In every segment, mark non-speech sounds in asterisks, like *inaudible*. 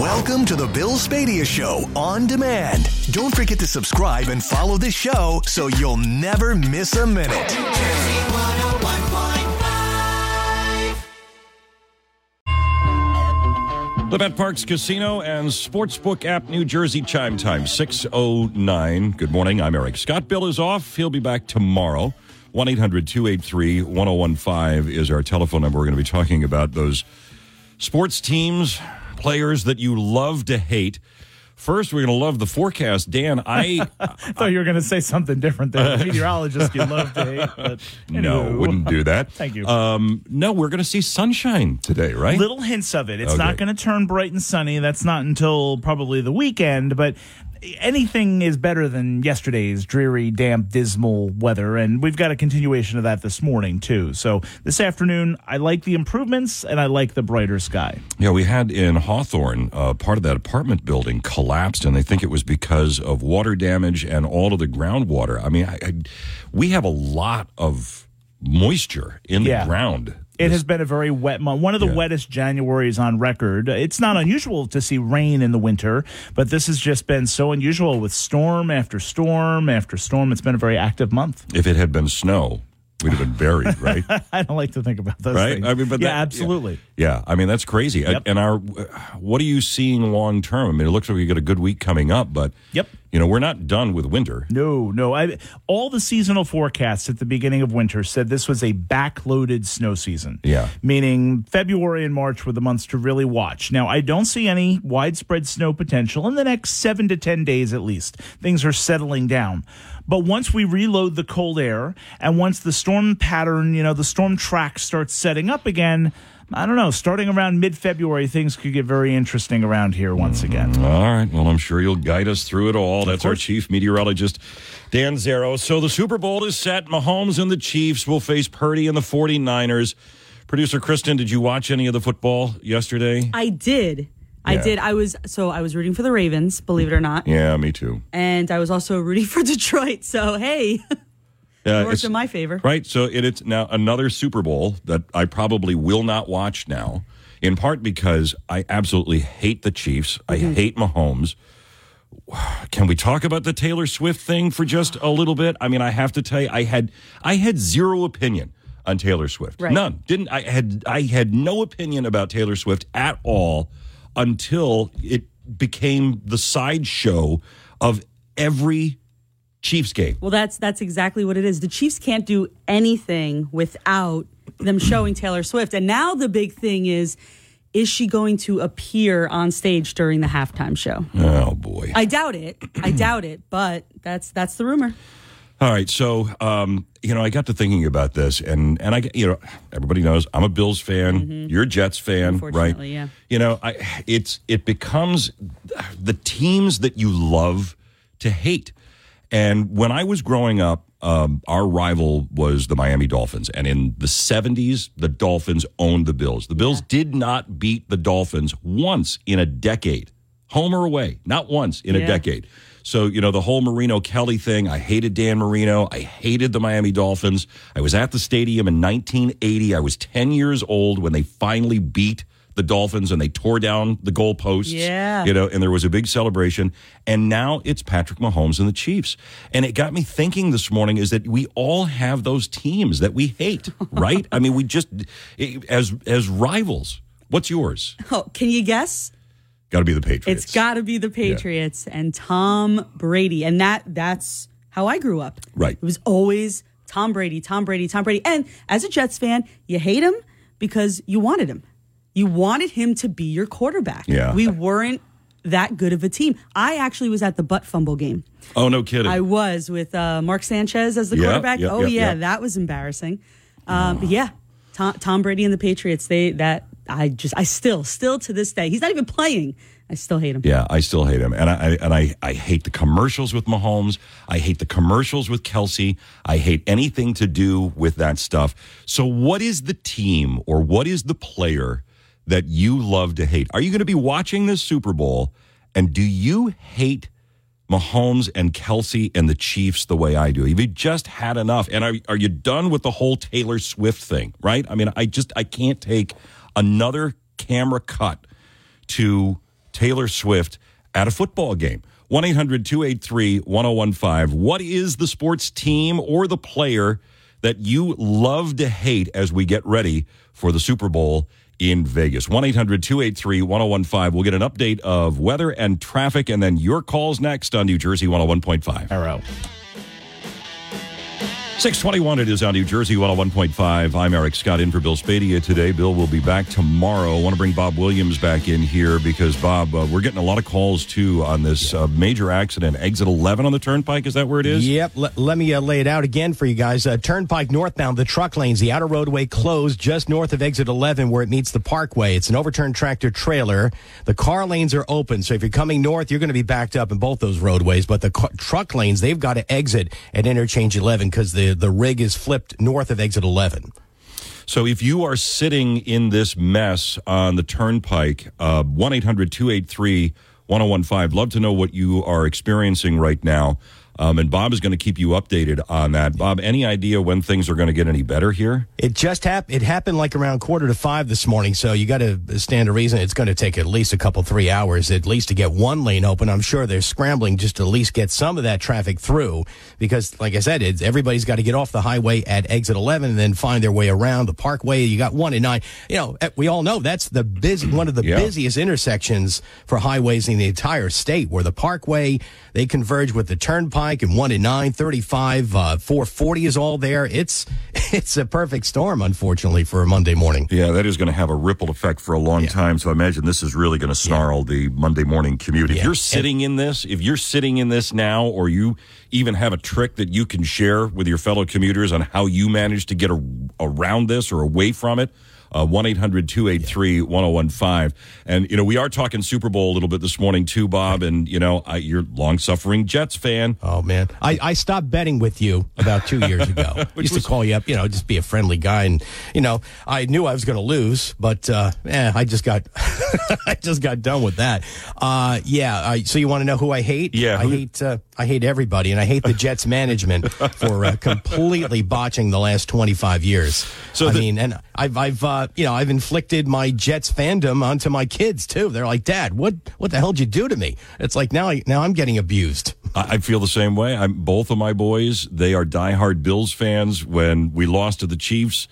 Welcome to the Bill Spadea Show on demand. Don't forget to subscribe and follow the show so you'll never miss a minute. Levant Parks Casino and Sportsbook app, New Jersey chime time 609. Good morning. I'm Eric Scott. Bill is off. He'll be back tomorrow. 1 800 283 1015 is our telephone number. We're going to be talking about those sports teams, players that you love to hate. First, we're going to love the forecast. Dan, I. *laughs* I thought you were going to say something different than a meteorologist you love to hate. But *laughs* no, wouldn't do that. *laughs* Thank you. Um, no, we're going to see sunshine today, right? Little hints of it. It's Okay. not going to turn bright and sunny. That's not until probably the weekend, but anything is better than yesterday's dreary, damp, dismal weather. And we've got a continuation of that this morning, too. So this afternoon, I like the improvements and I like the brighter sky. Yeah, we had in Hawthorne, uh, part of that apartment building collapsed, and they think it was because of water damage and all of the groundwater. I mean, I, I, we have a lot of moisture in the Yeah. ground. It has been a very wet month. One of the Yeah. wettest Januaries on record. It's not unusual to see rain in the winter, but this has just been so unusual with storm after storm after storm. It's been a very active month. If it had been snow, we'd have been buried, *laughs* right? I don't like to think about those right? things. I mean, but yeah, that- absolutely. Yeah, I mean that's crazy. Yep. And our, what are you seeing long term? I mean, it looks like we got a good week coming up, but Yep. you know, we're not done with winter. No, no. I, all the seasonal forecasts at the beginning of winter said this was a backloaded snow season. Yeah. Meaning February and March were the months to really watch. Now, I don't see any widespread snow potential in the next seven to 10 days at least. Things are settling down. But once we reload the cold air and once the storm pattern, you know, the storm track starts setting up again, I don't know, starting around mid February, things could get very interesting around here once mm-hmm. again. All right. Well, I'm sure you'll guide us through it all. That's our chief meteorologist, Dan Zarrow. So the Super Bowl is set. Mahomes and the Chiefs will face Purdy and the 49ers. Producer Kristen, did you watch any of the football yesterday? I did. I Yeah. did. I was so I was rooting for the Ravens, believe it or not, Yeah, me too. and I was also *laughs* rooting for Detroit. So hey, *laughs* Yeah, it worked it's- in my favor. Right. So it, it's now another Super Bowl that I probably will not watch now, in part because I absolutely hate the Chiefs. I Mm-hmm. hate Mahomes. *sighs* Can we talk about the Taylor Swift thing for just a little bit? I mean, I have to tell you, I had I had zero opinion on Taylor Swift. Right. None. Didn't I had I had no opinion about Taylor Swift at all until it became the sideshow of every Chiefs game. Well, that's that's exactly what it is. The Chiefs can't do anything without them showing Taylor Swift, and now the big thing is. Is she going to appear on stage during the halftime show? Oh boy. I doubt it. I doubt it, but that's that's the rumor. All right, so um, you know, I got to thinking about this, and and I, you know, everybody knows I'm a Bills fan. You're a Jets fan, right? Mm-hmm. Yeah. You know, I it's it becomes the teams that you love to hate. And when I was growing up, um, our rival was the Miami Dolphins, and in the '70s, the Dolphins owned the Bills. The Bills did not beat the Dolphins once in a decade, home or away, not once in a decade. So, you know, the whole Marino Kelly thing, I hated Dan Marino. I hated the Miami Dolphins. I was at the stadium in 1980. I was 10 years old when they finally beat the Dolphins and they tore down the goalposts. Yeah. You know, and there was a big celebration. And now it's Patrick Mahomes and the Chiefs. And it got me thinking this morning is that we all have those teams that we hate, *laughs* right? I mean, we just, as, as rivals. What's yours? Oh, can you guess? Got to be the Patriots. It's got to be the Patriots and Tom Brady, and that that's how I grew up. Right. It was always Tom Brady, Tom Brady, Tom Brady. And as a Jets fan, you hate him because you wanted him. You wanted him to be your quarterback. Yeah. We weren't that good of a team. I actually was at the butt fumble game. Oh, no kidding. I was with uh, Mark Sanchez as the Yeah, quarterback. yeah, oh yeah, yeah, yeah. that was embarrassing. Um, but yeah, Tom, Tom Brady and the Patriots. They that I just I still still to this day he's not even playing. I still hate him. Yeah, I still hate him, and I, and I, I hate the commercials with Mahomes. I hate the commercials with Kelce. I hate anything to do with that stuff. So, what is the team or what is the player that you love to hate? Are you going to be watching this Super Bowl, and do you hate Mahomes and Kelce and the Chiefs the way I do? Have you just had enough? And are are you done with the whole Taylor Swift thing? Right? I mean, I just I can't take another camera cut to Taylor Swift at a football game. 1 800 283 1015. What is the sports team or the player that you love to hate as we get ready for the Super Bowl in Vegas? 1 800 283 1015. We'll get an update of weather and traffic, and then your calls next on New Jersey 101.5. Arrow. 621 it is on New Jersey 101.5. I'm Eric Scott in for Bill Spadea today. Bill will be back tomorrow. I want to bring Bob Williams back in here because, Bob, uh, we're getting a lot of calls too on this uh, major accident. Exit 11 on the Turnpike, is that where it is? Yep. L- let me uh, lay it out again for you guys. Uh, Turnpike northbound, the truck lanes, the outer roadway closed just north of exit 11 where it meets the parkway. It's an overturned tractor trailer. The car lanes are open. So if you're coming north, you're going to be backed up in both those roadways. But the truck lanes, they've got to exit at interchange 11 because the, the rig is flipped north of exit 11. So if you are sitting in this mess on the turnpike, uh, 1 800 283 1015, love to know what you are experiencing right now. Um, and Bob is going to keep you updated on that. Bob, any idea when things are going to get any better here? It just happened. It happened like around quarter to five this morning. So you got to stand to reason. It's going to take at least a couple, three hours at least to get one lane open. I'm sure they're scrambling just to at least get some of that traffic through because, like I said, it's, everybody's got to get off the highway at exit 11 and then find their way around the parkway. You got one and nine. You know, eh, we all know that's the busy, one of the Yeah. busiest intersections for highways in the entire state where the parkway, they converge with the turnpike and one in nine, 35, uh, 440 is all there. It's, *laughs* it's a perfect storm, unfortunately, for a Monday morning. Yeah, that is going to have a ripple effect for a long Yeah. time. So I imagine this is really going to snarl the Monday morning commute. If Yeah. you're sitting in this, if you're sitting in this now, or you even have a trick that you can share with your fellow commuters on how you manage to get a, around this or away from it, 1 800 283 1015. And, you know, we are talking Super Bowl a little bit this morning, too, Bob. And, you know, I, you're long suffering Jets fan. Oh man, I, I stopped betting with you about two years ago. *laughs* Used to call you up, you know, just be a friendly guy, and you know, I knew I was going to lose, but uh, eh, I just got, *laughs* I just got done with that. Uh, yeah. I, so you want to know who I hate? Yeah, I who- hate, uh, I hate everybody, and I hate the Jets management for uh, completely botching the last twenty five years. So I the- mean, and I've, I've, uh, you know, I've inflicted my Jets fandom onto my kids too. They're like, Dad, what, what the hell did you do to me? It's like now, I, now I'm getting abused. I I feel the same way. I'm both of my boys. They are diehard Bills fans. When we lost to the Chiefs,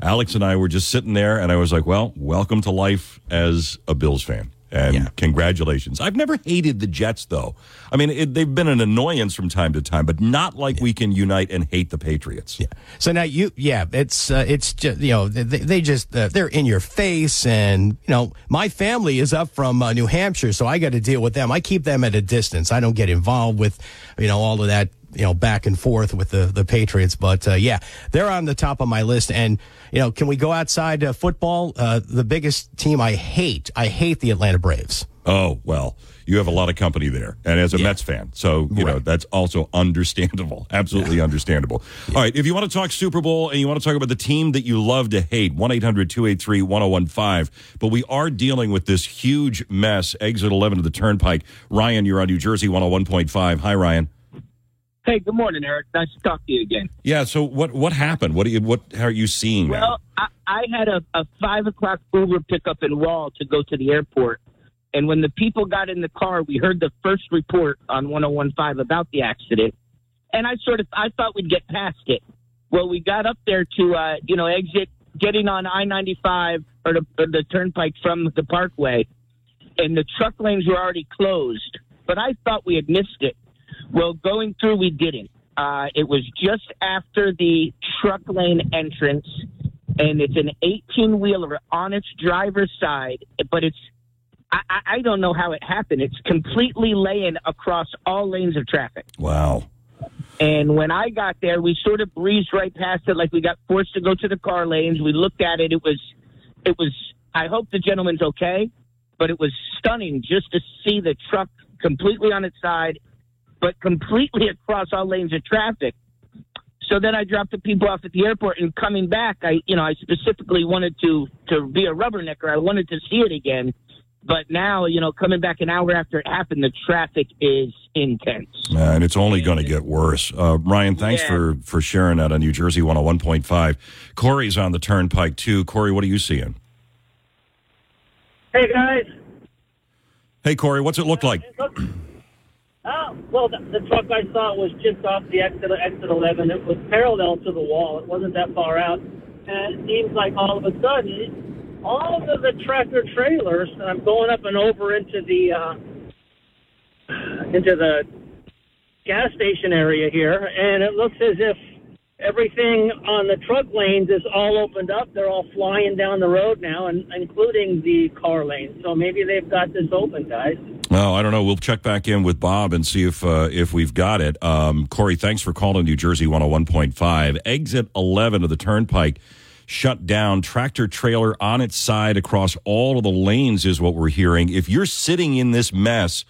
Alex and I were just sitting there, and I was like, "Well, welcome to life as a Bills fan." And Yeah. congratulations. I've never hated the Jets, though. I mean, it, they've been an annoyance from time to time, but not like we can unite and hate the Patriots. Yeah. So now you, yeah, it's uh, it's just you know they, they just uh, they're in your face, and you know my family is up from uh, New Hampshire, so I got to deal with them. I keep them at a distance. I don't get involved with you know all of that you know back and forth with the the Patriots. But uh, yeah, they're on the top of my list. And you know, can we go outside uh, football? Uh, the biggest team I hate, I hate the Atlanta Braves. Oh, well, you have a lot of company there. And as a Yeah. Mets fan, so, you know, that's also understandable. *laughs* Absolutely understandable. All right. If you want to talk Super Bowl and you want to talk about the team that you love to hate, 1 800 283 1015. But we are dealing with this huge mess, exit 11 of the Turnpike. Ryan, you're on New Jersey 101.5. Hi, Ryan. Hey, good morning, Eric. Nice to talk to you again. Yeah. So what what happened? What are you, what how are you seeing? Well, I, I had a, a five o'clock Uber pickup in Wall to go to the airport, and when the people got in the car, we heard the first report on 101.5 about the accident, and I sort of I thought we'd get past it. Well, we got up there to uh, you know exit, getting on I-95 or the, or the turnpike from the Parkway, and the truck lanes were already closed. But I thought we had missed it. Well, going through, we didn't. Uh, it was just after the truck lane entrance, and it's an 18 wheeler on its driver's side, but it's. I, I- I don't know how it happened. It's completely laying across all lanes of traffic. Wow. And when I got there, we sort of breezed right past it, like we got forced to go to the car lanes. We looked at it. It was, it was. I hope the gentleman's okay, but it was stunning just to see the truck completely on its side, but completely across all lanes of traffic. So then I dropped the people off at the airport, and coming back, I, you know, I specifically wanted to to be a rubbernecker. I wanted to see it again. But now, you know, coming back an hour after it happened, the traffic is intense. Uh, and it's only going to get worse. Uh, Ryan, thanks Yeah. for for sharing that on New Jersey 101.5. Corey's on the Turnpike too. Corey, what are you seeing? Hey guys, Hey, Corey, what's it look like? Oh, well, the, the truck I saw was just off the exit, exit 11. It was parallel to the wall. It wasn't that far out. And it seems like all of a sudden, all of the tractor trailers, and I'm going up and over into the, uh, into the gas station area here, and it looks as if everything on the truck lanes is all opened up. They're all flying down the road now, and including the car lane. So maybe they've got this open, guys. Oh, I don't know. We'll check back in with Bob and see if uh, if we've got it. Um, Corey, thanks for calling New Jersey 101.5. Exit 11 of the Turnpike shut down. Tractor trailer on its side across all of the lanes is what we're hearing. If you're sitting in this mess,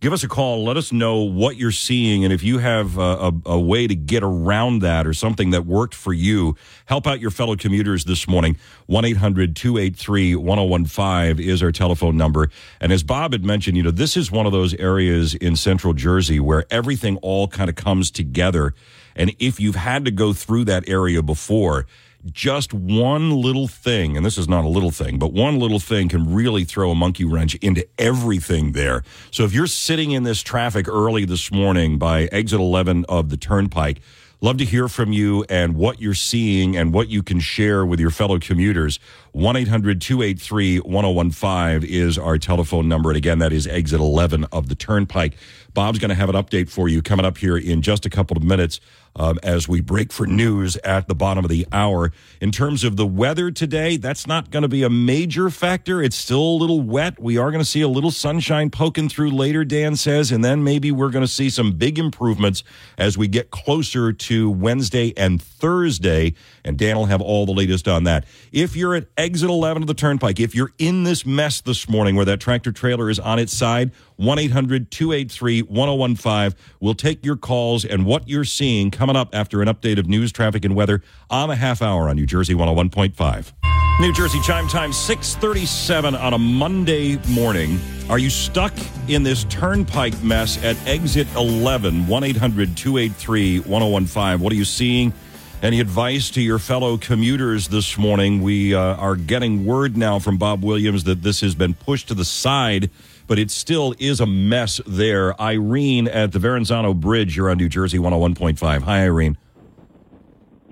give us a call. Let us know what you're seeing. And if you have a, a, a way to get around that or something that worked for you, help out your fellow commuters this morning. 1 800 283 1015 is our telephone number. And as Bob had mentioned, you know, this is one of those areas in central Jersey where everything all kind of comes together. And if you've had to go through that area before, just one little thing, and this is not a little thing, but one little thing can really throw a monkey wrench into everything there. So if you're sitting in this traffic early this morning by exit 11 of the Turnpike, love to hear from you and what you're seeing and what you can share with your fellow commuters. 1 800 283 1015 is our telephone number. And again, that is exit 11 of the Turnpike. Bob's going to have an update for you coming up here in just a couple of minutes um, as we break for news at the bottom of the hour. In terms of the weather today, that's not going to be a major factor. It's still a little wet. We are going to see a little sunshine poking through later, Dan says, and then maybe we're going to see some big improvements as we get closer to Wednesday and Thursday. And Dan will have all the latest on that. If you're at exit 11 of the Turnpike, if you're in this mess this morning where that tractor trailer is on its side, 1 800 283 1015. We'll take your calls and what you're seeing coming up after an update of news, traffic, and weather on a half hour on New Jersey 101.5. New Jersey chime time 637 on a Monday morning. Are you stuck in this turnpike mess at exit 11? 1 800 283 1015. What are you seeing? Any advice to your fellow commuters this morning? We uh, are getting word now from Bob Williams that this has been pushed to the side, but it still is a mess there. Irene at the Verrazano Bridge, you're on New Jersey 101.5. Hi, Irene.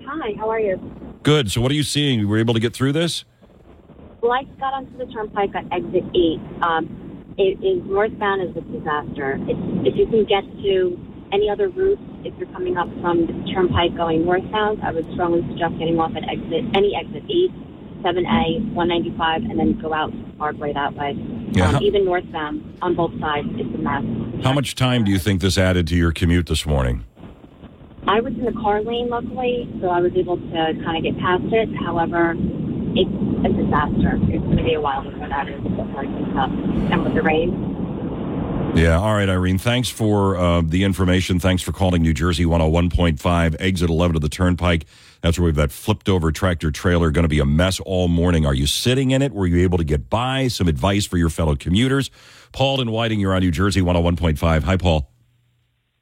Hi, how are you? Good. So, what are you seeing? You were able to get through this? Well, I got onto the turnpike at exit 8. Um, it is northbound is a disaster. It's, if you can get to any other route, if you're coming up from the turnpike going northbound, I would strongly suggest getting off at exit any exit 8, 7A, 195, and then go out Parkway that way. Yeah. Um, even northbound on both sides, it's a mess. How much time do you think this added to your commute this morning? I was in the car lane, luckily, so I was able to kind of get past it. However, it's a disaster. It's going to be a while before that is it up. And with the rain, Yeah. All right, Irene. Thanks for uh, the information. Thanks for calling New Jersey 101.5, exit 11 of the Turnpike. That's where we've that flipped over tractor trailer going to be a mess all morning. Are you sitting in it? Were you able to get by? Some advice for your fellow commuters. Paul and Whiting, you're on New Jersey 101.5. Hi, Paul.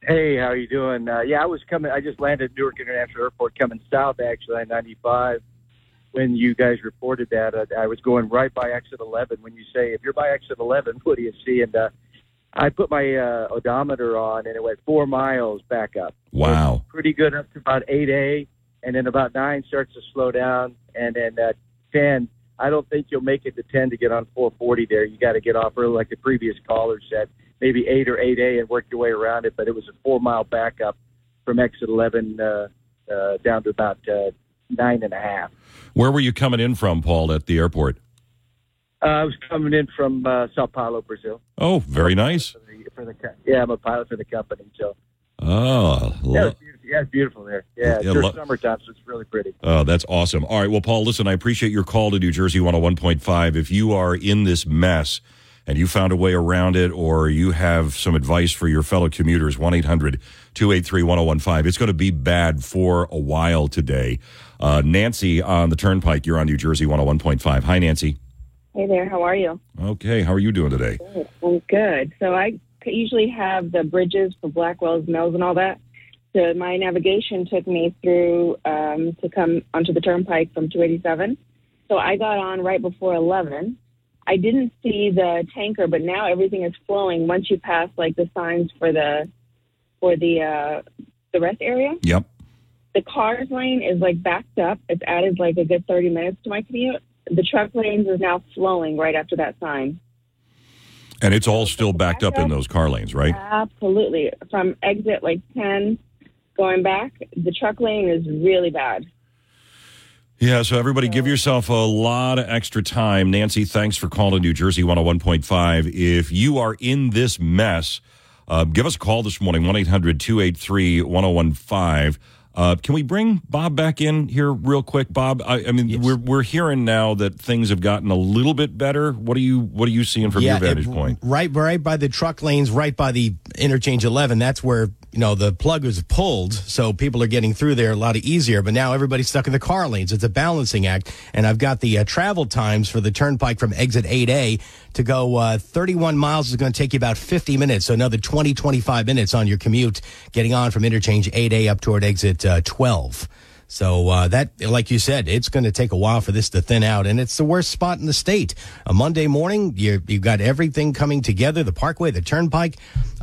Hey, how are you doing? Uh, yeah, I was coming. I just landed Newark International Airport, coming south actually on 95. When you guys reported that, uh, I was going right by exit 11. When you say if you're by exit 11, *laughs* what do you see? And uh, I put my uh, odometer on, and it went four miles back up. Wow. Pretty good up to about 8A, and then about nine starts to slow down, and then uh, 10. I don't think you'll make it to 10 to get on 440 there. You got to get off early, like the previous caller said, maybe 8 or 8A and work your way around it. But it was a four mile back up from exit 11 uh, uh, down to about uh, nine and a half. Where were you coming in from, Paul, at the airport? Uh, I was coming in from uh, Sao Paulo, Brazil. Oh, very nice. For the, for the, yeah, I'm a pilot for the company. So Oh, yeah, lo- it's beautiful, yeah, it's beautiful there. Yeah, it's Yeah, during lo- summertime, so it's really pretty. Oh, that's awesome. All right. Well, Paul, listen, I appreciate your call to New Jersey 101.5. If you are in this mess and you found a way around it or you have some advice for your fellow commuters, 1 800 283 1015. It's going to be bad for a while today. Uh, Nancy on the Turnpike, you're on New Jersey 101.5. Hi, Nancy. Hey there, how are you? Okay. How are you doing today? I'm good. So I usually have the bridges for Blackwell's Mills and all that. So my navigation took me through um, to come onto the turnpike from 287. So I got on right before 11. I didn't see the tanker, but now everything is flowing once you pass like the signs for the for the uh, the rest area. Yep. The cars lane is like backed up. It's added like a good 30 minutes to my commute. The truck lanes is now flowing right after that sign. And it's all still backed up in those car lanes, right? Absolutely. From exit like 10 going back, the truck lane is really bad. Yeah, so everybody give yourself a lot of extra time. Nancy, thanks for calling New Jersey 101.5. If you are in this mess, uh, give us a call this morning, 1 800 283 1015. Uh, can we bring Bob back in here real quick, Bob? I, I mean, we're we're hearing now that things have gotten a little bit better. What are you What are you seeing from your vantage it- point? Right, right by the truck lanes, right by the interchange 11. That's where you know the plug was pulled, so people are getting through there a lot easier. But now everybody's stuck in the car lanes. It's a balancing act, and I've got the uh, travel times for the turnpike from exit 8A to go uh, 31 miles is going to take you about 50 minutes, so another 20, 25 minutes on your commute getting on from interchange 8A up toward exit uh, 12. So uh, that, like you said, it's going to take a while for this to thin out, and it's the worst spot in the state. A Monday morning, you you've got everything coming together: the Parkway, the Turnpike.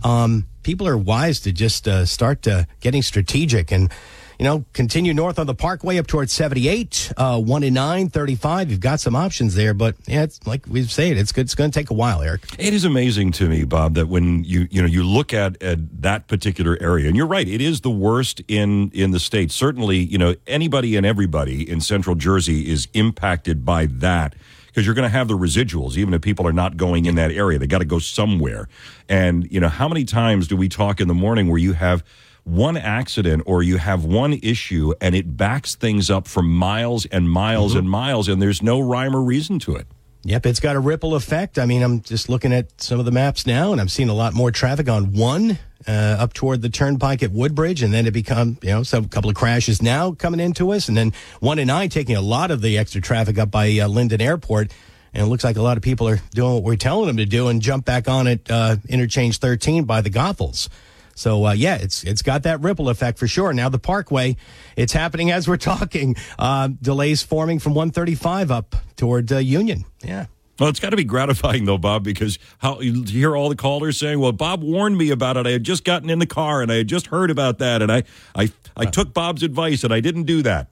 Um, people are wise to just uh, start uh, getting strategic and. You know, continue north on the Parkway up towards 78, uh, 1 in 9, 35. You've got some options there, but yeah, it's like we've said, it's. It's going to take a while, Eric. It is amazing to me, Bob, that when you you know you look at, at that particular area, and you're right, it is the worst in in the state. Certainly, you know anybody and everybody in Central Jersey is impacted by that because you're going to have the residuals, even if people are not going in that area. They got to go somewhere. And you know how many times do we talk in the morning where you have one accident or you have one issue and it backs things up for miles and miles and miles, and there's no rhyme or reason to it. Yep, it's got a ripple effect. I mean, I'm just looking at some of the maps now, and I'm seeing a lot more traffic on one uh, up toward the turnpike at Woodbridge, and then it become you know some couple of crashes now coming into us, and then one and nine taking a lot of the extra traffic up by uh, Linden Airport. And it looks like a lot of people are doing what we're telling them to do and jump back on at uh, interchange 13 by the Goethals. So uh, yeah, it's it's got that ripple effect for sure. Now the Parkway, it's happening as we're *laughs* talking. Uh, delays forming from 135 up toward uh, Union. Yeah. Well, it's got to be gratifying though, Bob, because how you hear all the callers saying, "Well, Bob warned me about it. I had just gotten in the car and I had just heard about that, and I, I, I took Bob's advice and I didn't do that."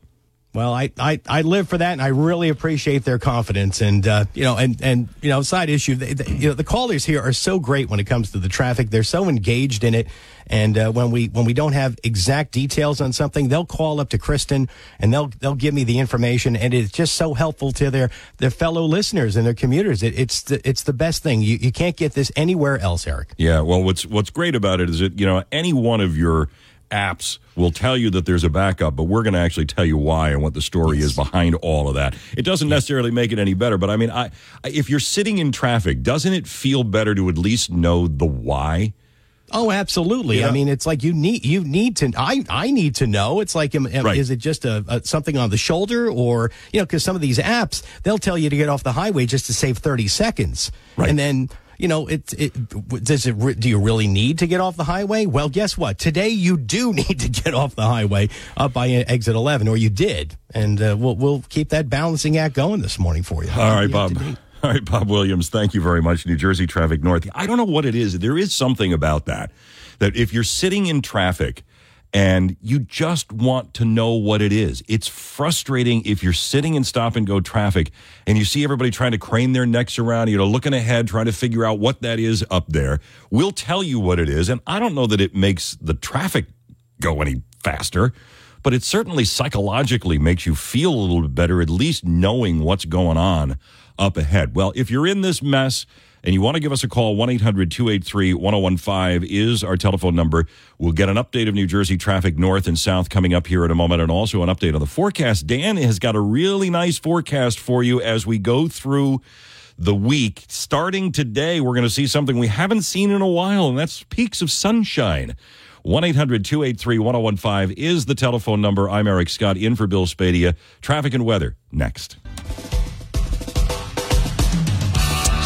Well, I, I, I live for that, and I really appreciate their confidence. And uh, you know, and and you know, side issue, they, they, you know, the callers here are so great when it comes to the traffic. They're so engaged in it, and uh, when we when we don't have exact details on something, they'll call up to Kristen and they'll they'll give me the information, and it's just so helpful to their their fellow listeners and their commuters. It, it's the, it's the best thing. You you can't get this anywhere else, Eric. Yeah. Well, what's what's great about it is that you know any one of your apps will tell you that there's a backup, but we're going to actually tell you why and what the story is behind all of that. It doesn't necessarily make it any better, but I mean, I if you're sitting in traffic, doesn't it feel better to at least know the why? Oh, absolutely. Yeah. I mean, it's like you need you need to. I I need to know. It's like, am, am- Right. is it just a, a something on the shoulder, or you know, because some of these apps they'll tell you to get off the highway just to save thirty seconds, Right. and then. You know, it, it does it. re- Do you really need to get off the highway? Well, guess what? Today you do *laughs* need to get off the highway up by exit eleven, or you did, and uh, we'll we'll keep that balancing act going this morning for you. All right, Be Bob. All right, Bob Williams. Thank you very much. New Jersey Traffic North. I don't know what it is. There is something about that. That if you're sitting in traffic and you just want to know what it is, it's frustrating if you're sitting in stop and go traffic and you see everybody trying to crane their necks around, you know, looking ahead, trying to figure out what that is up there. We'll tell you what it is. And I don't know that it makes the traffic go any faster but it certainly psychologically makes you feel a little bit better, at least knowing what's going on up ahead. Well, if you're in this mess and you want to give us a call, 1 800 283 1015 is our telephone number. We'll get an update of New Jersey traffic north and south coming up here in a moment, and also an update on the forecast. Dan has got a really nice forecast for you as we go through the week. Starting today, we're going to see something we haven't seen in a while, and that's peeks of sunshine. 1 800 283 1015 is the telephone number. I'm Eric Scott in for Bill Spadea. Traffic and weather next.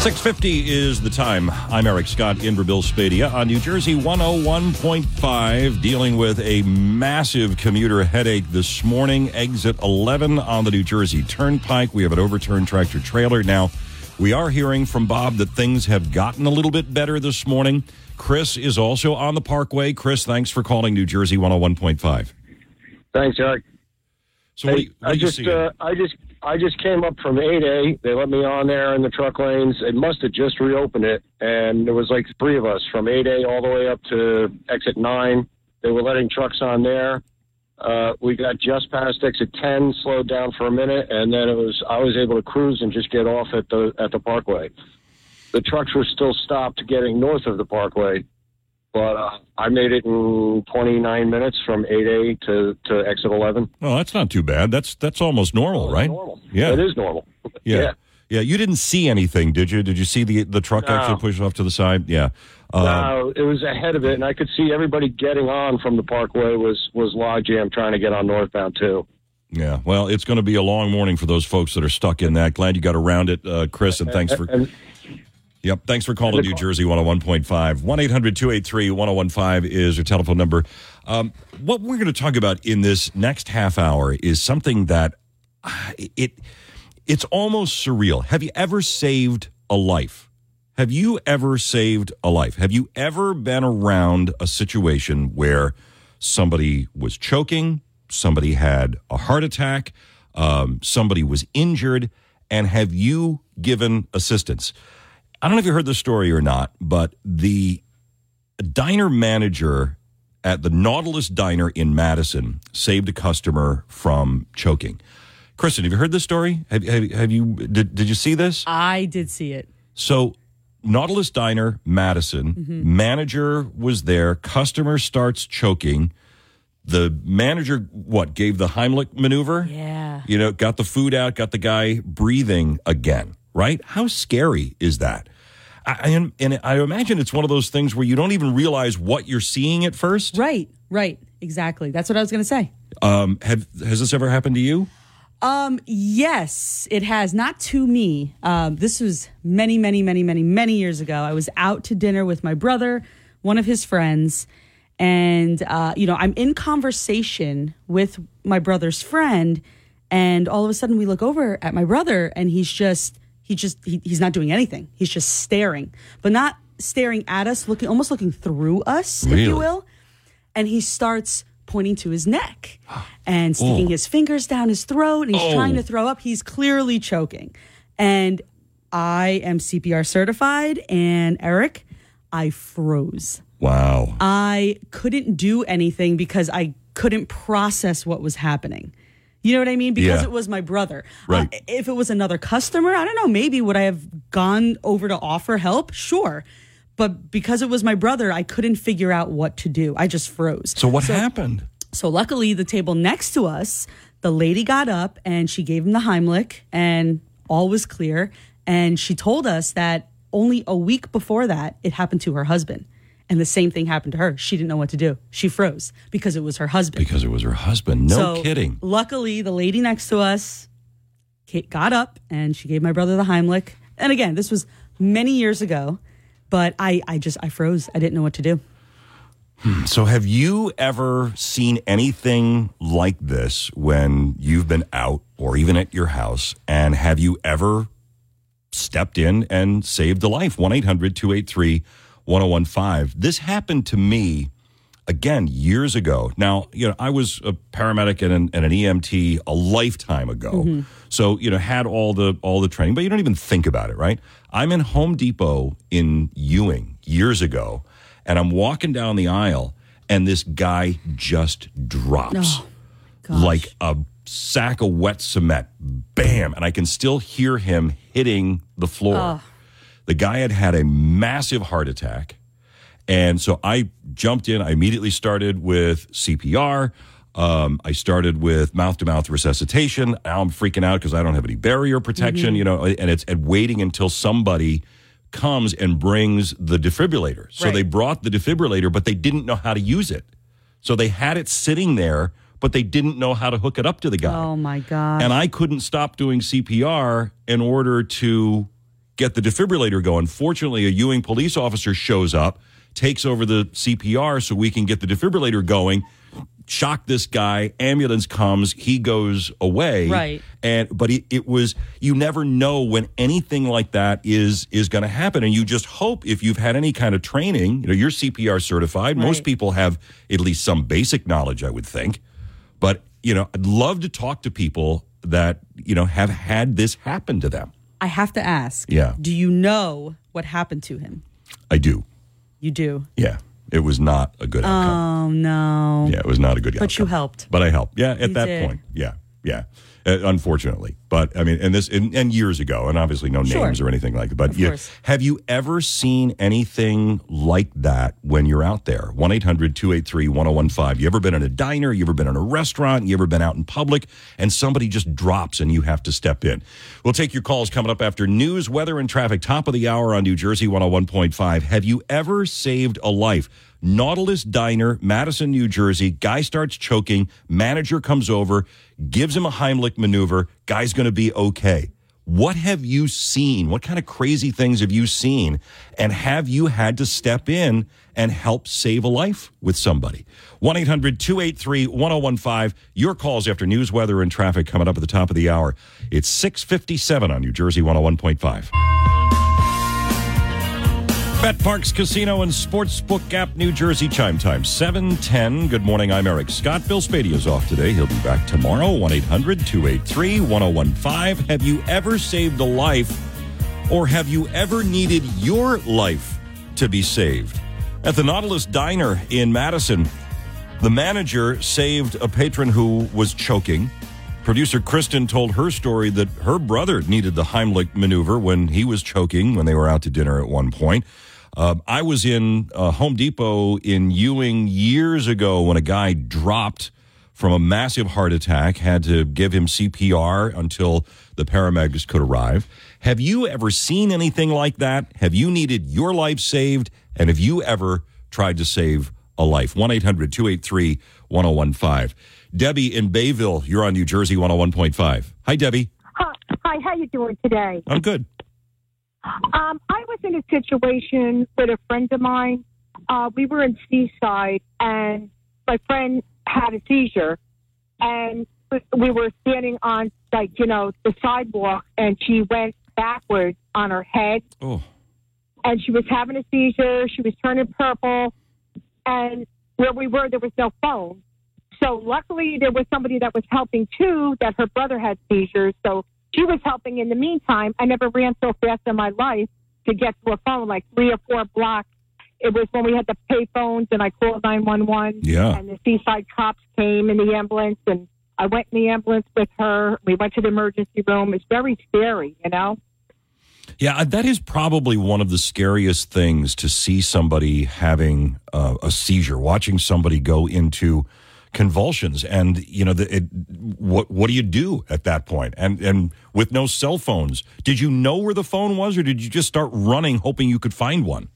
650 is the time. I'm Eric Scott in Spadea on New Jersey 101.5, dealing with a massive commuter headache this morning. Exit 11 on the New Jersey Turnpike. We have an overturned tractor trailer now We are hearing from Bob that things have gotten a little bit better this morning. Chris is also on the Parkway. Chris, thanks for calling New Jersey 101.5. Thanks, Eric. So what do you, what I do you just, uh, I just, I just came up from 8A. They let me on there in the truck lanes. It must have just reopened it, and there was like three of us from 8A all the way up to exit nine. They were letting trucks on there. Uh, we got just past exit 10, slowed down for a minute, and then it was I was able to cruise and just get off at the at the Parkway. The trucks were still stopped getting north of the Parkway, but uh, I made it in 29 minutes from 8A to, to exit 11. oh, that's not too bad. That's that's almost normal, right? Normal. Yeah. It is normal. Yeah. yeah. yeah. you didn't see anything, did you? Did you see the the truck No. actually push off to the side? Yeah. Uh, no, it was ahead of it, and I could see everybody getting on from the Parkway was was logjam trying to get on northbound too. Yeah. Well, it's going to be a long morning for those folks that are stuck in that. Glad you got around it, uh, Chris, and thanks for. *laughs* And, Yep. Thanks for calling New Jersey 101.5. 1 800 283 1015 is your telephone number. Um, what we're going to talk about in this next half hour is something that uh, it it's almost surreal. Have you ever saved a life? Have you ever saved a life? Have you ever been around a situation where somebody was choking, somebody had a heart attack, um, somebody was injured, and have you given assistance? I don't know if you heard the story or not, but the diner manager at the Nautilus Diner in Madison saved a customer from choking. Kristen, have you heard this story? Have, have, have you did, did you see this? I did see it. So, Nautilus Diner, Madison, Mm-hmm. manager was there. Customer starts choking. The manager, what, gave the Heimlich maneuver? Yeah. You know, got the food out, got the guy breathing again, right? How scary is that? I, and, and I imagine it's one of those things where you don't even realize what you're seeing at first. Right, right. Exactly. That's what I was going to say. Um, have has this ever happened to you? Um, yes, it has. Not to me. Um, this was many, many, many, many, many years ago. I was out to dinner with my brother, one of his friends, and uh, you know, I'm in conversation with my brother's friend, and all of a sudden we look over at my brother, and he's just he just he, he's not doing anything. He's just staring, but not staring at us, looking almost looking through us, if you will and he starts pointing to his neck *gasps* and sticking oh. his fingers down his throat and he's Oh. trying to throw up. He's clearly choking. And I am CPR certified and Eric, I froze. Wow. I couldn't do anything because I couldn't process what was happening. You know what I mean? Because Yeah. it was my brother. Right. Uh, if it was another customer, I don't know, maybe would I have gone over to offer help? Sure. But because it was my brother, I couldn't figure out what to do. I just froze. So what happened? So luckily, the table next to us, the lady got up and she gave him the Heimlich, and all was clear. And she told us that only a week before that, it happened to her husband. And the same thing happened to her. She didn't know what to do. She froze because it was her husband. Because it was her husband. No So, kidding. Luckily, the lady next to us ca- got up and she gave my brother the Heimlich. And again, this was many years ago, but I, I just, I froze. I didn't know what to do. Hmm. So, have you ever seen anything like this when you've been out or even at your house? And have you ever stepped in and saved a life? 1 800 283 1015. This happened to me again years ago. Now, you know, I was a paramedic and an, and an EMT a lifetime ago. Mm-hmm. So, you know, had all the all the training, but you don't even think about it, right? I'm in Home Depot in Ewing years ago, and I'm walking down the aisle, and this guy just drops oh, like a sack of wet cement. Bam. And I can still hear him hitting the floor. The guy had had a massive heart attack. And so I jumped in. I immediately started with CPR. Um, I started with mouth to mouth resuscitation. Now I'm freaking out because I don't have any barrier protection, you know, and it's and waiting until somebody comes and brings the defibrillator. So Right. they brought the defibrillator, but they didn't know how to use it. So they had it sitting there, but they didn't know how to hook it up to the guy. Oh my God. And I couldn't stop doing CPR in order to get the defibrillator going. Fortunately, a Ewing police officer shows up, takes over the CPR so we can get the defibrillator going. shock this guy. Ambulance comes, he goes away. Right. And but it, it was you never know when anything like that is is going to happen, and you just hope if you've had any kind of training, you know, you're CPR certified. Most people have at least some basic knowledge, I would think. But you know, I'd love to talk to people that you know have had this happen to them. I have to ask. Yeah. Do you know what happened to him? I do. You do. Yeah, it was not a good outcome. Oh no. Yeah, it was not a good outcome. But you helped. But I helped. Yeah, at You that did. point. Yeah, yeah. Uh, unfortunately, but I mean, and this and, and years ago, and obviously no Sure. names or anything like that. But yeah, have you ever seen anything like that when you're out there? 1 800 283 1015. You ever been in a diner? You ever been in a restaurant? You ever been out in public and somebody just drops and you have to step in? We'll take your calls coming up after news, weather, and traffic. Top of the hour on New Jersey 101.5. Have you ever saved a life? Nautilus Diner, Madison, New Jersey. Guy starts choking. Manager comes over, gives him a Heimlich maneuver. Guy's going to be okay. What have you seen? What kind of crazy things have you seen? And have you had to step in and help save a life with somebody? 1 800 283 1015. Your calls after news, weather, and traffic coming up at the top of the hour. It's 657 on New Jersey 101.5. Bet Parx Casino and Sportsbook app, New Jersey. Chime time 710. Good morning. I'm Eric Scott. Bill Spadea is off today. He'll be back tomorrow. 1 800 283 1015. Have you ever saved a life or have you ever needed your life to be saved? At the Nautilus Diner in Madison, the manager saved a patron who was choking. Producer Kristen told her story that her brother needed the Heimlich maneuver when he was choking when they were out to dinner at one point. Uh, I was in uh, Home Depot in Ewing years ago when a guy dropped from a massive heart attack, had to give him CPR until the paramedics could arrive. Have you ever seen anything like that? Have you needed your life saved? And have you ever tried to save a life? 1 800 283 1015. Debbie in Bayville, you're on New Jersey 101.5. Hi, Debbie. Hi, hi, how you doing today? I'm good. Um, I was in a situation with a friend of mine. Uh, we were in Seaside, and my friend had a seizure, and we were standing on like you know the sidewalk, and she went backwards on her head, Oh, and she was having a seizure. She was turning purple, and where we were, there was no phone. So luckily, there was somebody that was helping too. That her brother had seizures, so she was helping in the meantime. I never ran so fast in my life to get to a phone, like three or four blocks. It was when we had the pay phones, and I called nine one one. Yeah. And the seaside cops came in the ambulance, and I went in the ambulance with her. We went to the emergency room. It's very scary, you know. Yeah, uh, that is probably one of the scariest things to see somebody having uh, a seizure, watching somebody go into convulsions, and you know, the, it, what what do you do at that point? And and with no cell phones, did you know where the phone was, or did you just start running, hoping you could find one?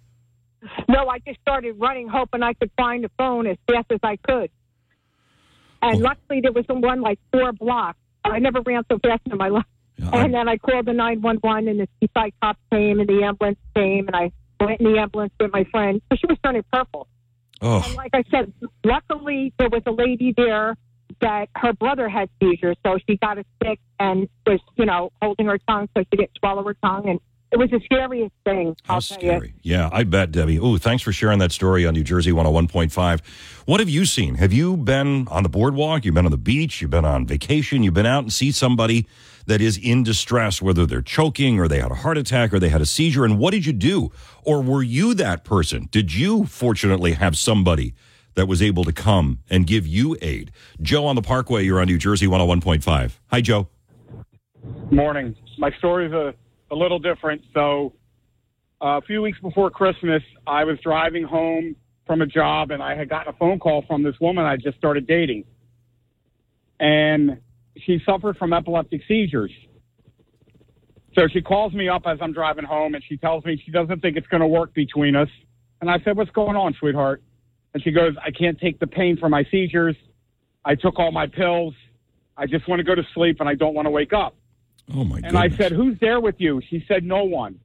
No, I just started running, hoping I could find the phone as fast as I could. And oh. luckily, there was one like four blocks. I never ran so fast in my life. And then I called the 911, and the seaside cops came, and the ambulance came, and I went in the ambulance with my friend. So she was turning purple. Oh, And like I said, luckily, there was a lady there that her brother had seizures, so she got a stick and was, you know, holding her tongue so she didn't swallow her tongue. And it was the scariest thing. How I'll scary. Yeah, I bet, Debbie. Oh, thanks for sharing that story on New Jersey 101.5. What have you seen? Have you been on the boardwalk? You've been on the beach? You've been on vacation? You've been out and see somebody that is in distress, whether they're choking or they had a heart attack or they had a seizure? And what did you do? Or were you that person? Did you fortunately have somebody that was able to come and give you aid? Joe on the Parkway, you're on New Jersey 101.5. Hi, Joe. Morning. My story's a, a little different. So, uh, a few weeks before Christmas, I was driving home from a job and I had gotten a phone call from this woman I just started dating. And she suffered from epileptic seizures. So she calls me up as I'm driving home and she tells me she doesn't think it's going to work between us. And I said, What's going on, sweetheart? And she goes, I can't take the pain from my seizures. I took all my pills. I just want to go to sleep and I don't want to wake up. Oh, my God. And I said, Who's there with you? She said, No one.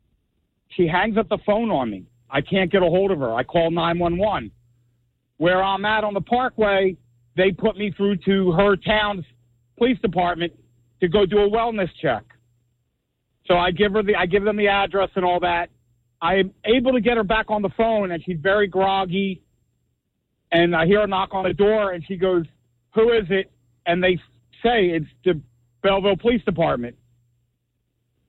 She hangs up the phone on me. I can't get a hold of her. I call 911. Where I'm at on the parkway, they put me through to her town's police department to go do a wellness check. So I give her the I give them the address and all that. I'm able to get her back on the phone, and she's very groggy. And I hear a knock on the door, and she goes, "Who is it?" And they say it's the Belleville Police Department.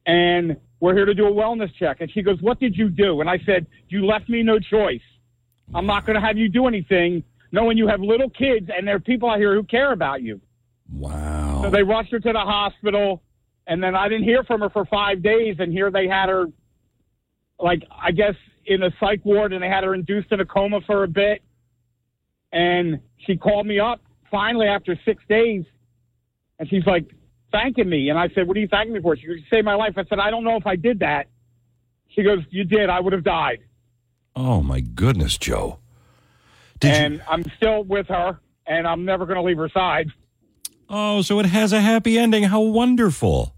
And we're here to do a wellness check. And she goes, "What did you do?" And I said, "You left me no choice. I'm not going to have you do anything, knowing you have little kids, and there are people out here who care about you." Wow. So they rushed her to the hospital, and then I didn't hear from her for five days. And here they had her, like I guess, in a psych ward, and they had her induced in a coma for a bit. And she called me up finally after six days, and she's like thanking me. And I said, "What are you thanking me for?" She goes, "You saved my life." I said, "I don't know if I did that." She goes, "You did. I would have died." Oh my goodness, Joe. and I'm still with her, and I'm never going to leave her side. Oh, so it has a happy ending. How wonderful.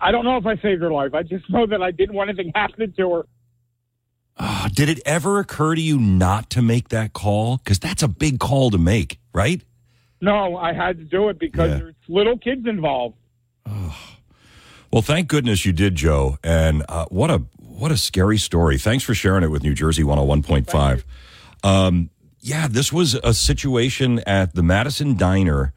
I don't know if I saved her life. I just know that I didn't want anything happening to her. Ah, did it ever occur to you not to make that call? Because that's a big call to make, right? No, I had to do it because Yeah. there's little kids involved. Well, thank goodness you did, Joe. And uh, what a what a scary story. Thanks for sharing it with New Jersey 101.5. Um, yeah, this was a situation at the Madison Diner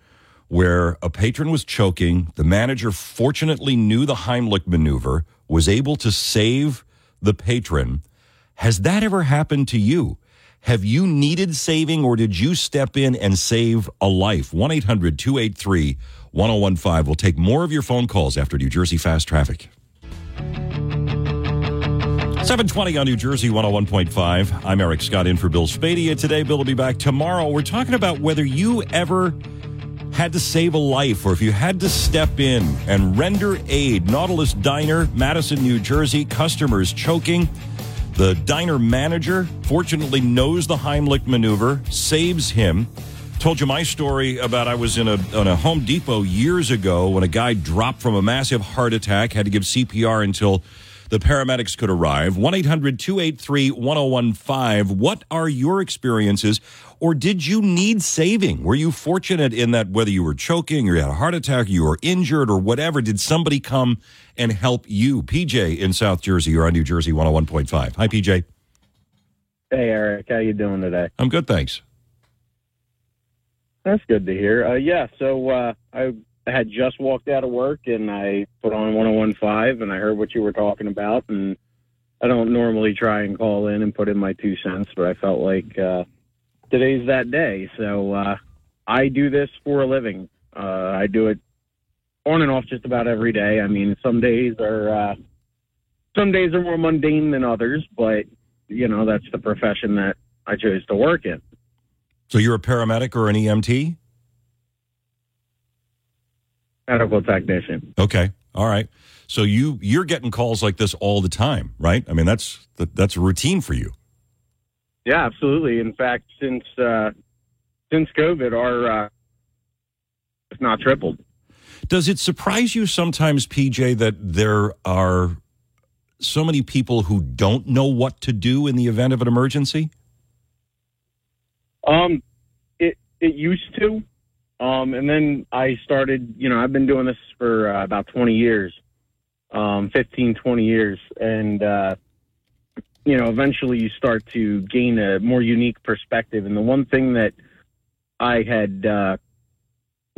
where a patron was choking. The manager fortunately knew the Heimlich maneuver, was able to save the patron. Has that ever happened to you? Have you needed saving or did you step in and save a life? 1 800 283 1015. We'll take more of your phone calls after New Jersey Fast Traffic. 720 on New Jersey 101.5. I'm Eric Scott in for Bill Spadea. Today, Bill will be back tomorrow. We're talking about whether you ever had to save a life or if you had to step in and render aid. Nautilus Diner, Madison, New Jersey, customers choking. The diner manager fortunately knows the Heimlich maneuver, saves him. Told you my story about I was in a, in a Home Depot years ago when a guy dropped from a massive heart attack, had to give CPR until the paramedics could arrive. 1 800 283 1015. What are your experiences? Or did you need saving? Were you fortunate in that whether you were choking or you had a heart attack, you were injured or whatever, did somebody come and help you? PJ in South Jersey, you're on New Jersey 101.5. Hi, PJ. Hey Eric, how you doing today? I'm good, thanks. That's good to hear. Uh, yeah, so uh, I had just walked out of work and I put on 1015 and I heard what you were talking about. And I don't normally try and call in and put in my two cents, but I felt like uh, today's that day. So uh, I do this for a living. Uh, I do it on and off just about every day. I mean, some days are uh, some days are more mundane than others, but you know that's the profession that I chose to work in. So you're a paramedic or an EMT? Medical technician. Okay. All right. So you you're getting calls like this all the time, right? I mean, that's that, that's a routine for you. Yeah, absolutely. In fact, since uh, since COVID, our uh, it's not tripled. Does it surprise you sometimes, PJ, that there are so many people who don't know what to do in the event of an emergency? Um, it it used to, um, and then I started. You know, I've been doing this for uh, about twenty years, um, 15, 20 years, and uh, you know, eventually you start to gain a more unique perspective. And the one thing that I had uh,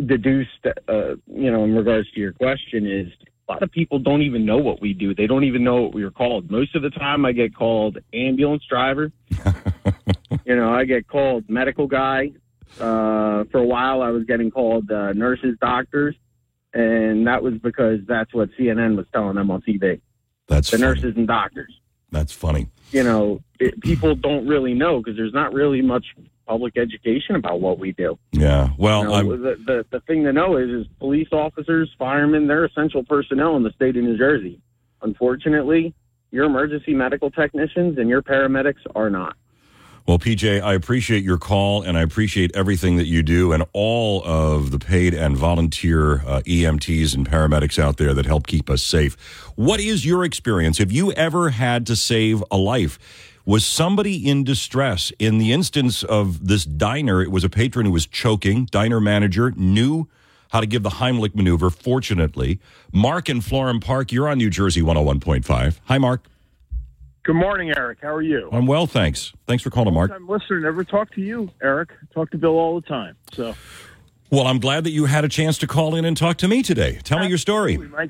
deduced, uh, you know, in regards to your question is a lot of people don't even know what we do. They don't even know what we are called. Most of the time, I get called ambulance driver. *laughs* you know, I get called medical guy. Uh, for a while, I was getting called uh, nurses, doctors, and that was because that's what CNN was telling them on TV. That's the funny. nurses and doctors. That's funny. You know, it, people don't really know because there's not really much public education about what we do. Yeah. Well, You know, the, the the thing to know is, is police officers, firemen, they're essential personnel in the state of New Jersey. Unfortunately, your emergency medical technicians and your paramedics are not. Well, PJ, I appreciate your call and I appreciate everything that you do and all of the paid and volunteer uh, EMTs and paramedics out there that help keep us safe. What is your experience? Have you ever had to save a life? Was somebody in distress? In the instance of this diner, it was a patron who was choking. Diner manager knew how to give the Heimlich maneuver, fortunately. Mark in Florham Park, you're on New Jersey 101.5. Hi, Mark. Good morning, Eric. How are you? I'm well, thanks. Thanks for calling, Mark. I'm listener. Never talk to you, Eric. Talk to Bill all the time. So, Well, I'm glad that you had a chance to call in and talk to me today. Tell me your story. my,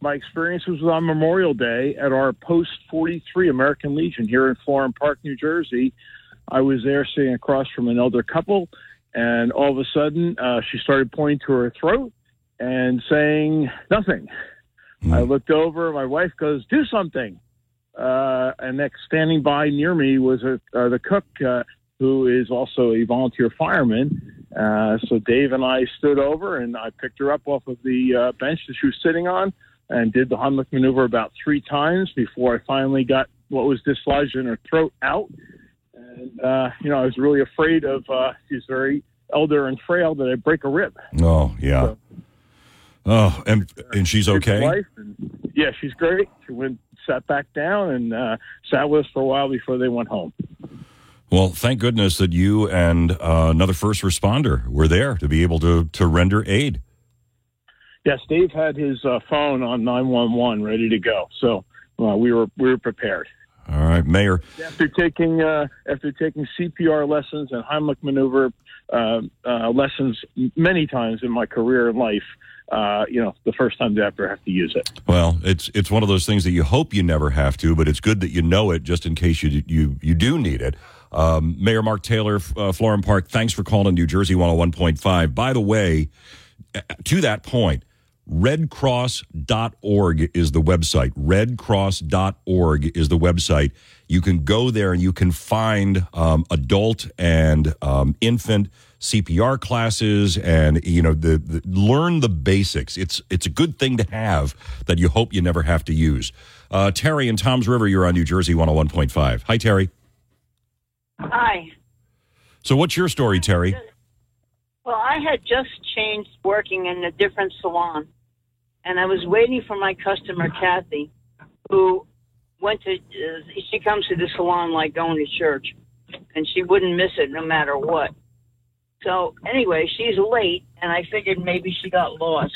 my experience was on Memorial Day at our Post 43 American Legion here in Florham Park, New Jersey. I was there sitting across from an elder couple, and all of a sudden, uh, she started pointing to her throat and saying nothing. I looked over. My wife goes, "Do something." Uh, and next, standing by near me was a, uh, the cook, uh, who is also a volunteer fireman. Uh, so Dave and I stood over, and I picked her up off of the uh, bench that she was sitting on, and did the Heimlich maneuver about three times before I finally got what was dislodged in her throat out. And uh, you know, I was really afraid of. Uh, she's very elder and frail that I break a rib. Oh, yeah. Oh, and and she's okay. And, yeah, she's great. She went, sat back down, and uh, sat with us for a while before they went home. Well, thank goodness that you and uh, another first responder were there to be able to to render aid. Yes, Dave had his uh, phone on nine one one ready to go, so uh, we were we were prepared. All right, Mayor. After taking uh, after taking CPR lessons and Heimlich maneuver uh, uh, lessons many times in my career and life, uh, you know, the first time to ever have to use it. Well, it's it's one of those things that you hope you never have to, but it's good that you know it just in case you you you do need it. Um, Mayor Mark Taylor, uh, Florham Park, thanks for calling New Jersey 101.5. By the way, to that point, redcross.org is the website. Redcross.org is the website. You can go there and you can find um, adult and um, infant CPR classes and you know the, the learn the basics. It's it's a good thing to have that you hope you never have to use. Uh, Terry in Toms River, you're on New Jersey 101.5. Hi, Terry. Hi. So, what's your story, Terry? Well, I had just changed working in a different salon, and I was waiting for my customer, Kathy, who went to, uh, she comes to the salon like going to church, and she wouldn't miss it no matter what. So, anyway, she's late, and I figured maybe she got lost.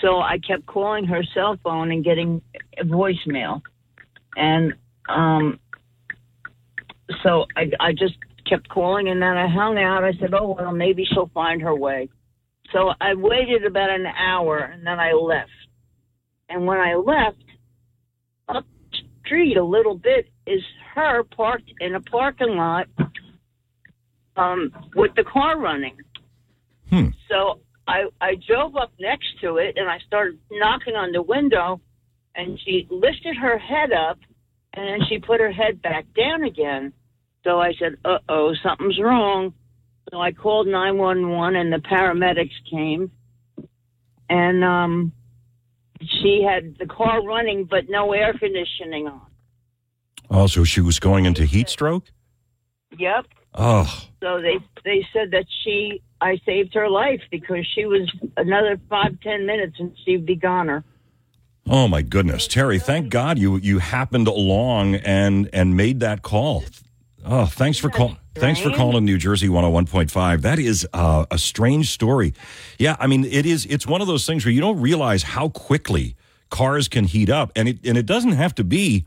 So I kept calling her cell phone and getting voicemail. And um, so I, I just kept calling and then I hung out. I said, oh, well, maybe she'll find her way. So I waited about an hour and then I left. And when I left, up street a little bit is her parked in a parking lot um, with the car running. So I, I drove up next to it and I started knocking on the window and she lifted her head up and then she put her head back down again. So I said, uh oh, something's wrong. So I called 911 and the paramedics came. And um, she had the car running, but no air conditioning on. Oh, so she was going into heat stroke? Yep. Oh, So they they said that she I saved her life because she was another five ten minutes and she'd be goner. oh my goodness, Terry! Thank God you you happened along and and made that call. Oh, thanks for call. Thanks for calling New Jersey 101.5. That is uh, a strange story. Yeah, I mean it is. It's one of those things where you don't realize how quickly cars can heat up, and it and it doesn't have to be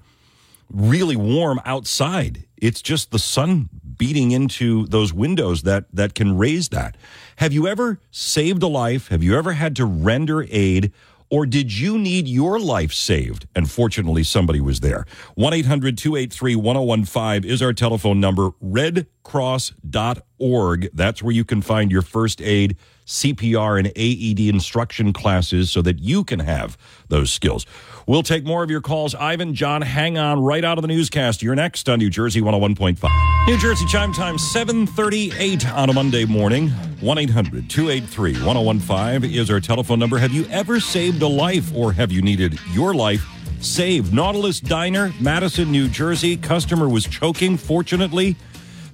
really warm outside. It's just the sun beating into those windows that that can raise that. Have you ever saved a life? Have you ever had to render aid? Or did you need your life saved? And fortunately, somebody was there. 1 800 283 1015 is our telephone number. Redcross.org. That's where you can find your first aid, CPR, and AED instruction classes so that you can have those skills. We'll take more of your calls. Ivan, John, hang on right out of the newscast. You're next on New Jersey 101.5. New Jersey chime time 738 on a Monday morning. 1-800-283-1015 is our telephone number. Have you ever saved a life or have you needed your life saved? Nautilus Diner, Madison, New Jersey. Customer was choking. Fortunately,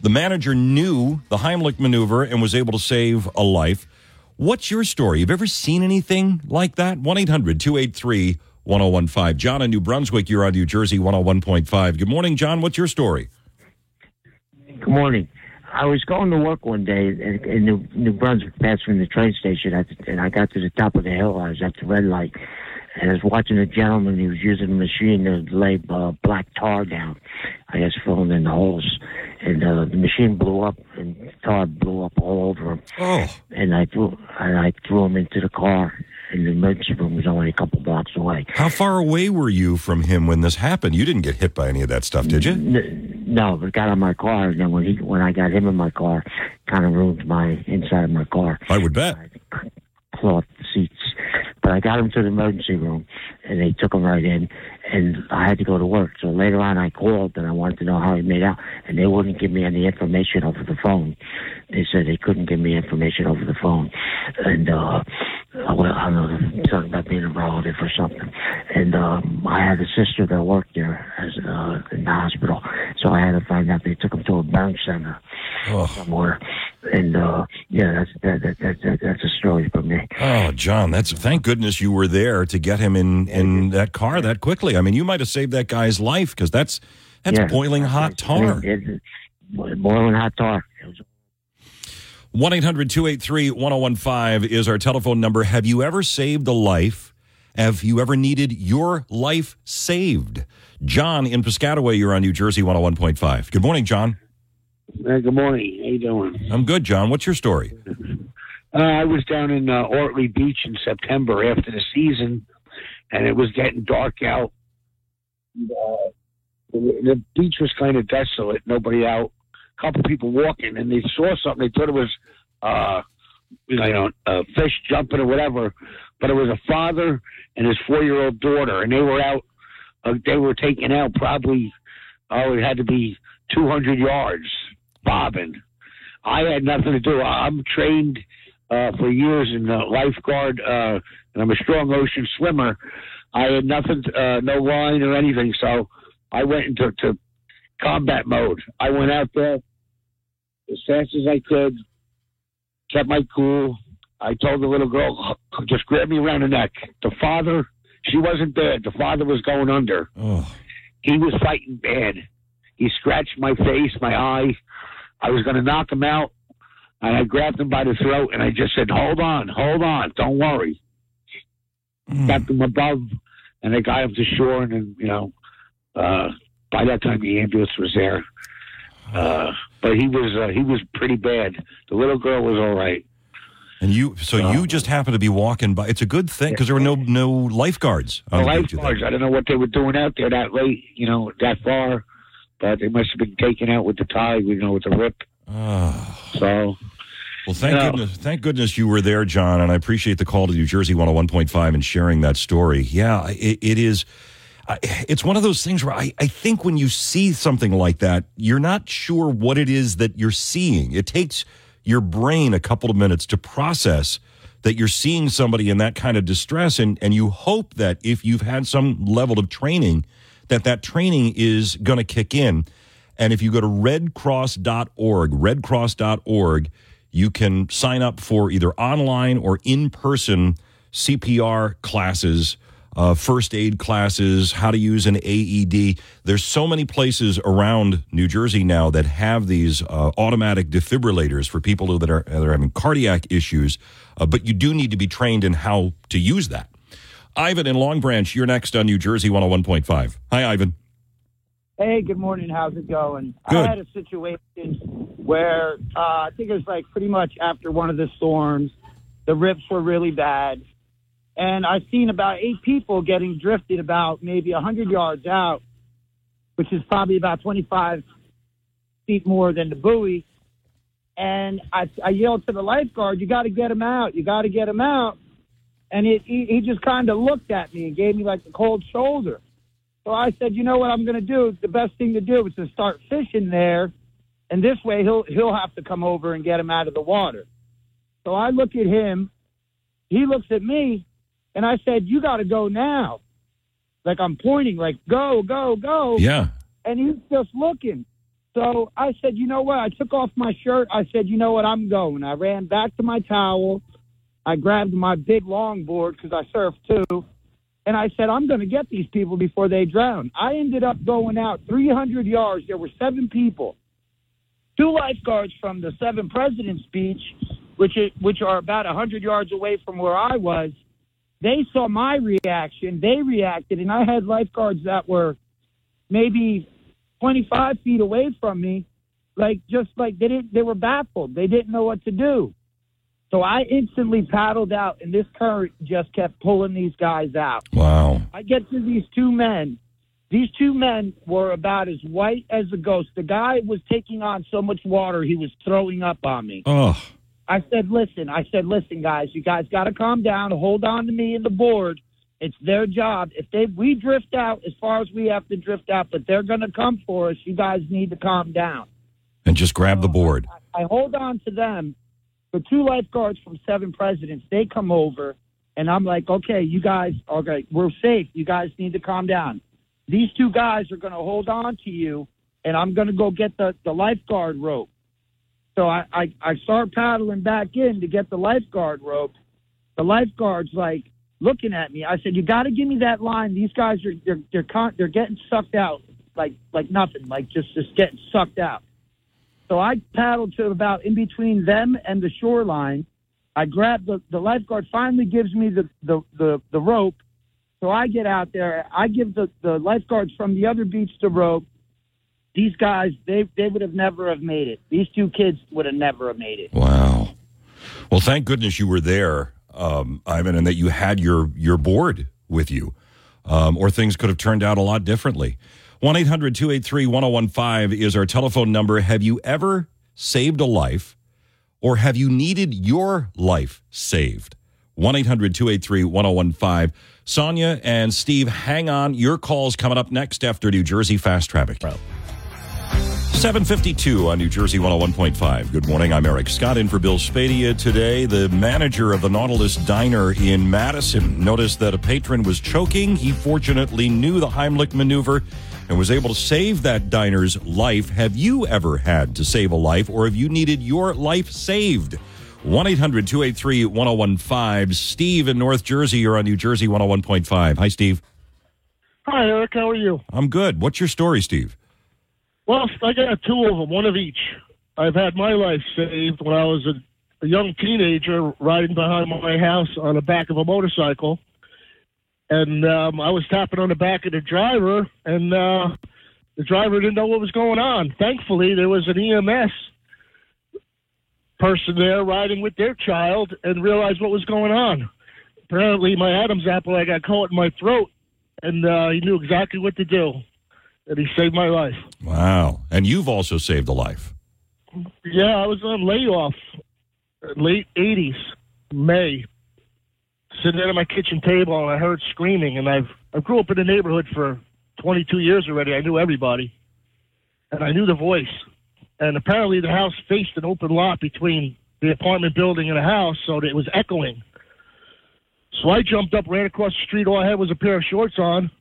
the manager knew the Heimlich maneuver and was able to save a life. What's your story? Have you ever seen anything like that? 1 800 283 1015. John in New Brunswick, you're on New Jersey 101.5. Good morning, John. What's your story? Good morning. I was going to work one day in, New, New Brunswick, passing the train station, at the, and I got to the top of the hill. I was at the red light, and I was watching a gentleman. He was using a machine to lay uh, black tar down, I guess filling in the holes. And uh, the machine blew up, and tar blew up all over him. Oh. And I threw, and I threw him into the car. And the emergency room was only a couple blocks away. How far away were you from him when this happened? You didn't get hit by any of that stuff, did you? No, but got on my car, and then when he when I got him in my car, kind of ruined my inside of my car. I would bet. Cloth seats, but I got him to the emergency room, and they took him right in, and I had to go to work. So later on, I called and I wanted to know how he made out, and they wouldn't give me any information over the phone. They said they couldn't give me information over the phone, and uh, well, I don't know something about being a relative or something. And um, I had a sister that worked there as uh, in the hospital, so I had to find out they took him to a burn center somewhere. And uh, yeah, that's that, that, that, that that's a story for me. Oh, John, that's thank goodness you were there to get him in in that car that quickly. I mean, you might have saved that guy's life because that's that's Yeah. boiling hot tar. It- it- boiling hot tar. 1 800 283 1015 is our telephone number. Have you ever saved a life? Have you ever needed your life saved? John in Piscataway, you're on New Jersey 101.5. Good morning, John. Hey, good morning. How you doing? I'm good, John. What's your story? Uh, I was down in uh, Ortley Beach in September after the season, and it was getting dark out. Uh, the, the beach was kind of desolate, nobody out. A couple people walking, and they saw something. They thought it was, uh, you know, a fish jumping or whatever, but it was a father and his four-year-old daughter, and they were out. Uh, they were taken out probably. Oh, it had to be 200 yards bobbing. I had nothing to do. I'm trained uh, for years in lifeguard, uh, and I'm a strong ocean swimmer. I had nothing, uh, no line or anything, so I went into to combat mode. I went out there as fast as I could, kept my cool. I told the little girl, just grab me around the neck. The father, she wasn't there. The father was going under. Oh. He was fighting bad. He scratched my face, my eye. I was going to knock him out, and I grabbed him by the throat, and I just said, "Hold on, hold on, don't worry." Kept them above, and they got him to shore, and then you know, uh, by that time the ambulance was there. Uh, but he was uh, he was pretty bad. The little girl was all right. And you, so you just happened to be walking by. It's a good thing because there were no no lifeguards. The on the beach. lifeguards, I don't know what they were doing out there that late, you know, that far, but they must have been taken out with the tide, you know, with the rip. So, Well, thank No. goodness, thank goodness you were there, John, and I appreciate the call to New Jersey 101.5 and sharing that story. Yeah, it, it is. It's one of those things where I, I think when you see something like that, you're not sure what it is that you're seeing. It takes your brain a couple of minutes to process that you're seeing somebody in that kind of distress, and, and you hope that if you've had some level of training, that that training is going to kick in. And if you go to redcross.org, redcross.org, you can sign up for either online or in person CPR classes, uh, first aid classes, how to use an AED. There's so many places around New Jersey now that have these uh, automatic defibrillators for people that are, that are having cardiac issues, uh, but you do need to be trained in how to use that. Ivan in Long Branch, you're next on New Jersey 101.5. Hi, Ivan. Hey, good morning. How's it going? Good. I had a situation where uh, I think it was like pretty much after one of the storms, the rips were really bad, and I seen about eight people getting drifted about maybe a hundred yards out, which is probably about twenty-five feet more than the buoy. And I, I yelled to the lifeguard, "You got to get him out! You got to get him out!" And it, he, he just kind of looked at me and gave me like the cold shoulder. So I said, you know what I'm going to do? The best thing to do is to start fishing there, and this way he'll he'll have to come over and get him out of the water. So I look at him, he looks at me, and I said, you got to go now. Like I'm pointing, like go, go, go. Yeah. And he's just looking. So I said, you know what? I took off my shirt. I said, you know what? I'm going. I ran back to my towel. I grabbed my big longboard because I surf too. And I said, I'm going to get these people before they drown. I ended up going out 300 yards. There were seven people. Two lifeguards from the Seven Presidents Beach, which is, which are about 100 yards away from where I was. They saw my reaction. They reacted, and I had lifeguards that were maybe 25 feet away from me, like just like they didn't. They were baffled. They didn't know what to do. So I instantly paddled out, and this current just kept pulling these guys out. Wow. I get to these two men. These two men were about as white as a ghost. The guy was taking on so much water, he was throwing up on me. Oh. I said, listen, I said, listen, guys, you guys got to calm down, hold on to me and the board. It's their job. If they we drift out as far as we have to drift out, but they're going to come for us. You guys need to calm down. And just grab the board. I hold on to them. The two lifeguards from Seven Presidents, they come over, and I'm like, okay, you guys, okay, we're safe. You guys need to calm down. These two guys are going to hold on to you, and I'm going to go get the, the lifeguard rope. So I, I, I start paddling back in to get the lifeguard rope. The lifeguard's like looking at me. I said, "You got to give me that line. These guys are they're they're con- they're getting sucked out like like nothing, like just just getting sucked out." So I paddled to about in between them and the shoreline. I grab the the lifeguard. Finally, gives me the the the, the rope. So I get out there. I give the the lifeguards from the other beach the rope. These guys, they they would have never have made it. These two kids would have never have made it. Wow. Well, thank goodness you were there, um, Ivan, and that you had your your board with you, um, or things could have turned out a lot differently. 1 800 283 1015 is our telephone number. Have you ever saved a life, or have you needed your life saved? 1 800 283 1015. Sonia and Steve, hang on. Your call's coming up next after New Jersey Fast Traffic. 752 on New Jersey 101.5. Good morning. I'm Eric Scott in for Bill Spadea today. The manager of the Nautilus Diner in Madison noticed that a patron was choking. He fortunately knew the Heimlich maneuver and was able to save that diner's life. Have you ever had to save a life or have you needed your life saved? 1 800 283 1015. Steve in North Jersey, you're on New Jersey 101.5. Hi, Steve. Hi, Eric. How are you? I'm good. What's your story, Steve? Well, I got two of them, one of each. I've had my life saved when I was a, a young teenager riding behind my house on the back of a motorcycle. And um, I was tapping on the back of the driver, and uh, the driver didn't know what was going on. Thankfully, there was an EMS person there riding with their child and realized what was going on. Apparently, my Adam's apple I got caught in my throat, and uh, he knew exactly what to do, and he saved my life. Wow. And you've also saved a life. Yeah, I was on layoff, late '80s, May, sitting at my kitchen table, and I heard screaming. And I've I grew up in the neighborhood for 22 years already. I knew everybody, and I knew the voice. And apparently, the house faced an open lot between the apartment building and the house, so that it was echoing. So I jumped up, ran across the street. All I had was a pair of shorts on,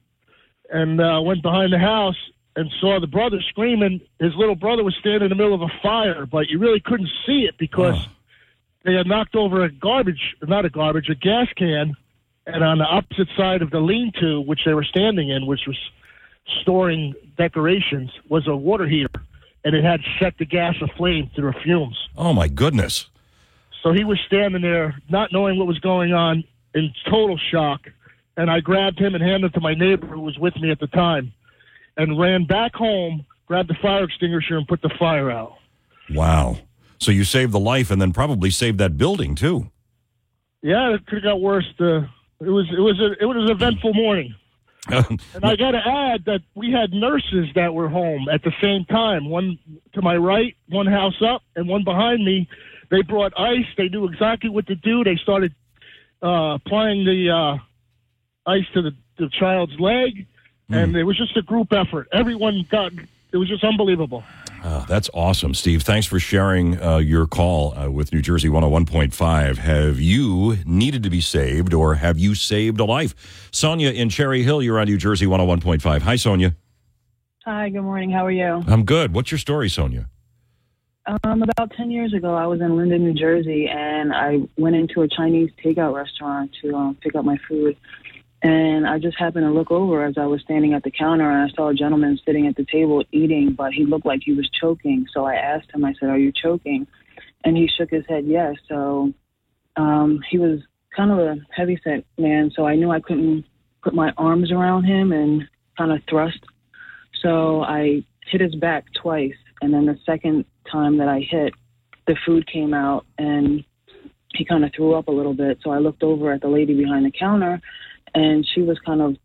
and uh, went behind the house and saw the brother screaming. His little brother was standing in the middle of a fire, but you really couldn't see it because they had knocked over a garbage, not a garbage, a gas can, and on the opposite side of the lean-to, which they were standing in, which was storing decorations, was a water heater, and it had set the gas aflame through the fumes. Oh, my goodness. So he was standing there, not knowing what was going on, in total shock. And I grabbed him and handed him to my neighbor who was with me at the time, and ran back home, grabbed the fire extinguisher, and put the fire out. Wow. So you saved the life and then probably saved that building, too. Yeah, it could have got worse. Uh, it was it was a it was an eventful morning. *laughs* And I got to add that we had nurses that were home at the same time. One to my right, one house up, and one behind me. They brought ice. They knew exactly what to do. They started uh, applying the uh, ice to the, the child's leg, and it was just a group effort. Everyone got. It was just unbelievable. Oh, that's awesome, Steve. Thanks for sharing uh, your call uh, with New Jersey 101.5. Have you needed to be saved or have you saved a life? Sonia in Cherry Hill, you're on New Jersey 101.5. Hi, Sonia. Hi, good morning. How are you? I'm good. What's your story, Sonia? Um, about 10 years ago, I was in Linden, New Jersey, and I went into a Chinese takeout restaurant to um, pick up my food. And I just happened to look over as I was standing at the counter and I saw a gentleman sitting at the table eating, but he looked like he was choking. So I asked him, I said, Are you choking? And he shook his head, yes. So um, he was kind of a heavy set man. So I knew I couldn't put my arms around him and kind of thrust. So I hit his back twice. And then the second time that I hit, the food came out and he kind of threw up a little bit. So I looked over at the lady behind the counter and she was kind of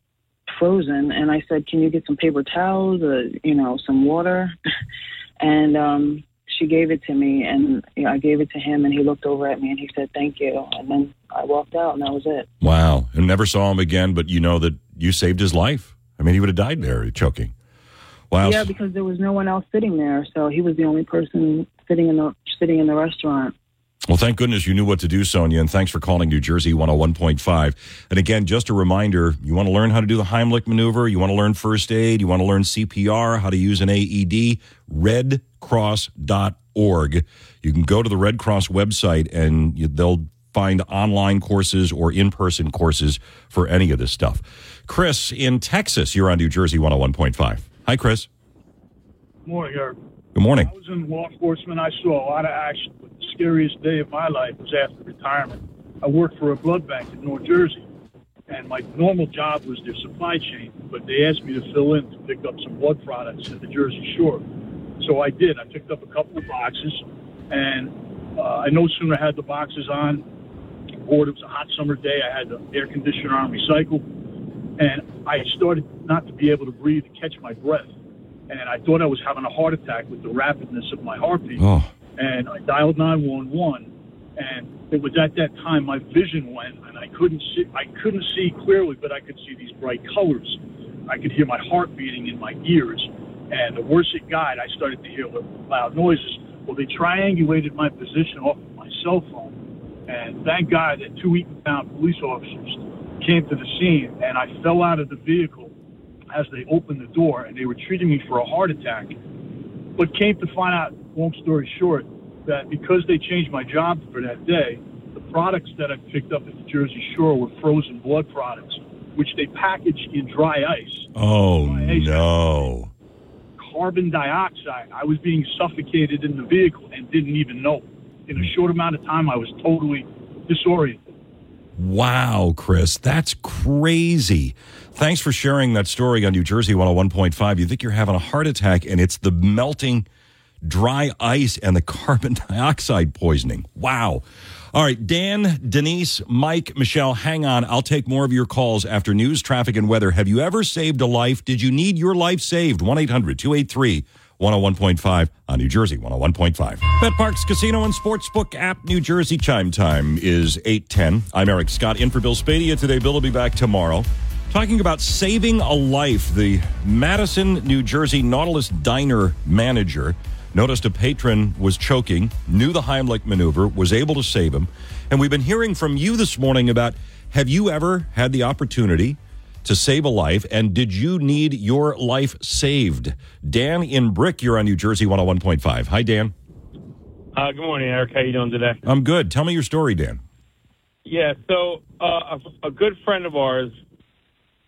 frozen. And I said, Can you get some paper towels or, you know, some water? *laughs* and um, she gave it to me and you know, I gave it to him and he looked over at me and he said, Thank you. And then I walked out and that was it. Wow. And never saw him again, but you know that you saved his life. I mean, he would have died there choking. Wow. Yeah, because there was no one else sitting there. So he was the only person sitting in the sitting in the restaurant. Well, thank goodness you knew what to do, Sonia, and thanks for calling New Jersey 101.5. And again, just a reminder you want to learn how to do the Heimlich maneuver, you want to learn first aid, you want to learn CPR, how to use an AED, redcross.org. You can go to the Red Cross website and they'll find online courses or in person courses for any of this stuff. Chris in Texas, you're on New Jersey 101.5. Hi, Chris. Morning, Eric. Good morning. I was in law enforcement. I saw a lot of action, but the scariest day of my life was after retirement. I worked for a blood bank in North Jersey, and my normal job was their supply chain, but they asked me to fill in to pick up some blood products at the Jersey Shore. So I did. I picked up a couple of boxes, and uh, I no sooner had the boxes on board. It was a hot summer day. I had the air conditioner on recycle, and I started not to be able to breathe and catch my breath. And I thought I was having a heart attack with the rapidness of my heartbeat. Oh. And I dialed 911, and it was at that time my vision went, and I couldn't see. I couldn't see clearly, but I could see these bright colors. I could hear my heart beating in my ears, and the worse it got, I started to hear loud noises. Well, they triangulated my position off of my cell phone, and thank God that two Eatontown police officers came to the scene, and I fell out of the vehicle as they opened the door, and they were treating me for a heart attack. But came to find out, long story short, that because they changed my job for that day, the products that I picked up at the Jersey Shore were frozen blood products, which they packaged in dry ice. Oh, no. Carbon dioxide. I was being suffocated in the vehicle and didn't even know. In a short amount of time, I was totally disoriented. Wow, Chris, that's crazy. Thanks for sharing that story on New Jersey 101.5. You think you're having a heart attack, and it's the melting dry ice and the *laughs* carbon dioxide poisoning. Wow. All right, Dan, Denise, Mike, Michelle, hang on. I'll take more of your calls after news, traffic, and weather. Have you ever saved a life? Did you need your life saved? 1 800 283 101.5 on New Jersey 101.5. Bet Parx Casino and Sportsbook app, New Jersey chime time is 810. I'm Eric Scott in for Bill Spadea today. Bill will be back tomorrow. Talking about saving a life, the Madison, New Jersey Nautilus Diner manager noticed a patron was choking, knew the Heimlich maneuver, was able to save him. And we've been hearing from you this morning about have you ever had the opportunity to save a life? And did you need your life saved? Dan in Brick, you're on New Jersey 101.5. Hi, Dan. Uh, good morning, Eric. How you doing today? I'm good. Tell me your story, Dan. Yeah, so uh, a, a good friend of ours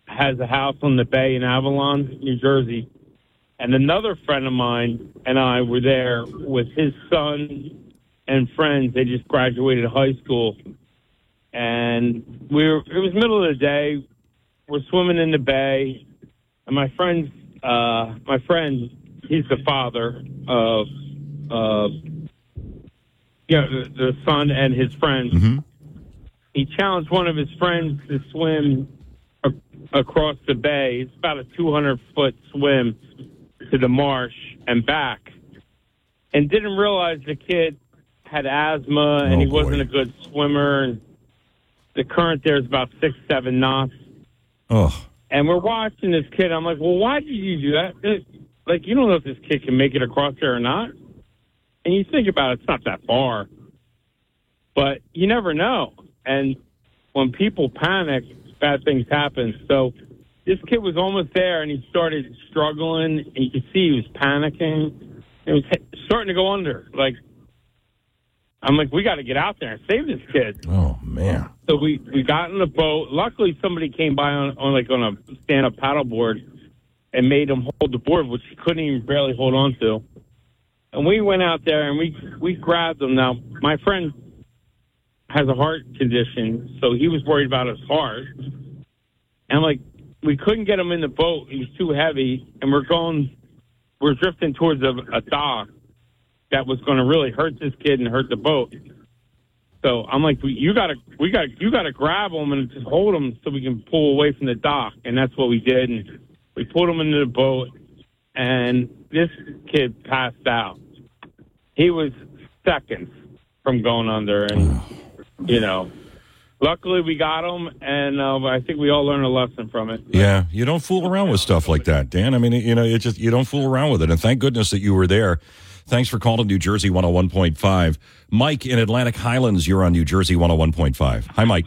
has a house on the bay in Avalon, New Jersey, and another friend of mine and I were there with his son and friends. They just graduated high school, and we were. It was middle of the day. We're swimming in the bay, and my friend, uh, my friend, he's the father of, uh, you know, the, the son and his friends. He challenged one of his friends to swim across the bay. It's about a 200 foot swim to the marsh and back, and didn't realize the kid had asthma and he oh, wasn't a good swimmer. And the current there is about six, seven knots. Oh. And we're watching this kid. I'm like, well, why did you do that? Like, you don't know if this kid can make it across there or not. And you think about it, it's not that far. But you never know. And when people panic, bad things happen. So this kid was almost there and he started struggling. And you could see he was panicking. It was starting to go under. Like, I'm like, we got to get out there and save this kid. Oh, man. So we we got in the boat. Luckily, somebody came by on, on like on a stand up paddleboard and made him hold the board, which he couldn't even barely hold on to. And we went out there and we we grabbed him. Now my friend has a heart condition, so he was worried about his heart. And like we couldn't get him in the boat; he was too heavy. And we're going, we're drifting towards a, a dock that was going to really hurt this kid and hurt the boat. So I'm like, you gotta, we got, to you gotta grab him and just hold him so we can pull away from the dock. And that's what we did. And we pulled him into the boat, and this kid passed out. He was seconds from going under, and you know, luckily we got him, and uh, I think we all learned a lesson from it. Yeah, you don't fool around with stuff like that, Dan. I mean, you know, it just you don't fool around with it. And thank goodness that you were there. Thanks for calling New Jersey 101.5. Mike in Atlantic Highlands, you're on New Jersey 101.5. Hi, Mike.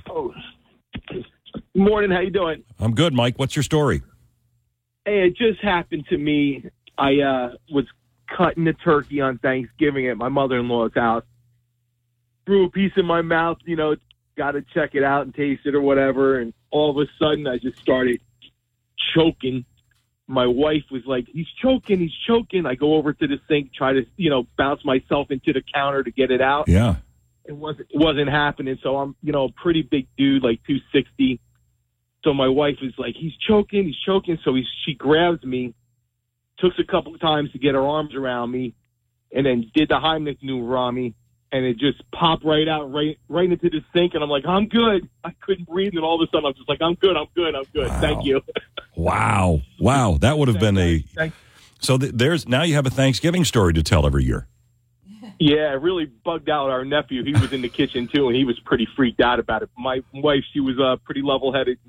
Morning, how you doing? I'm good, Mike. What's your story? Hey, it just happened to me. I uh, was cutting the turkey on Thanksgiving at my mother-in-law's house. Threw a piece in my mouth, you know, got to check it out and taste it or whatever. And all of a sudden, I just started choking. My wife was like, "He's choking, he's choking." I go over to the sink, try to, you know, bounce myself into the counter to get it out. Yeah. It wasn't it wasn't happening. So I'm, you know, a pretty big dude, like 260. So my wife is like, he's choking, he's choking. So he, she grabs me, took a couple of times to get her arms around me, and then did the Heimlich maneuver on me, and it just popped right out, right, right into the sink. And I'm like, I'm good. I couldn't breathe, and all of a sudden I'm just like, I'm good, I'm good, I'm good. Thank you. Wow. Wow. That would have been a. Thanks. So th- there's now you have a Thanksgiving story to tell every year. Yeah, it really bugged out our nephew. He was in the *laughs* kitchen too, and he was pretty freaked out about it. My wife, she was uh, pretty level-headed,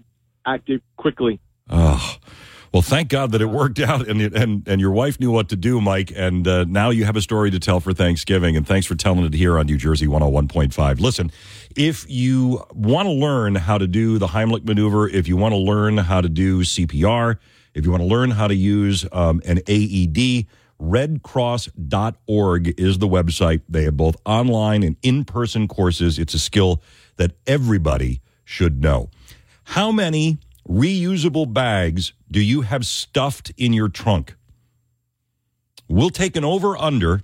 acted quickly. Oh, well, thank God that it worked *laughs* out, and and and your wife knew what to do, Mike. And uh, now you have a story to tell for Thanksgiving. And thanks for telling it here on New Jersey one hundred one point five. Listen, if you want to learn how to do the Heimlich maneuver, if you want to learn how to do CPR, if you want to learn how to use um, an AED. Redcross.org is the website. They have both online and in person courses. It's a skill that everybody should know. How many reusable bags do you have stuffed in your trunk? We'll take an over under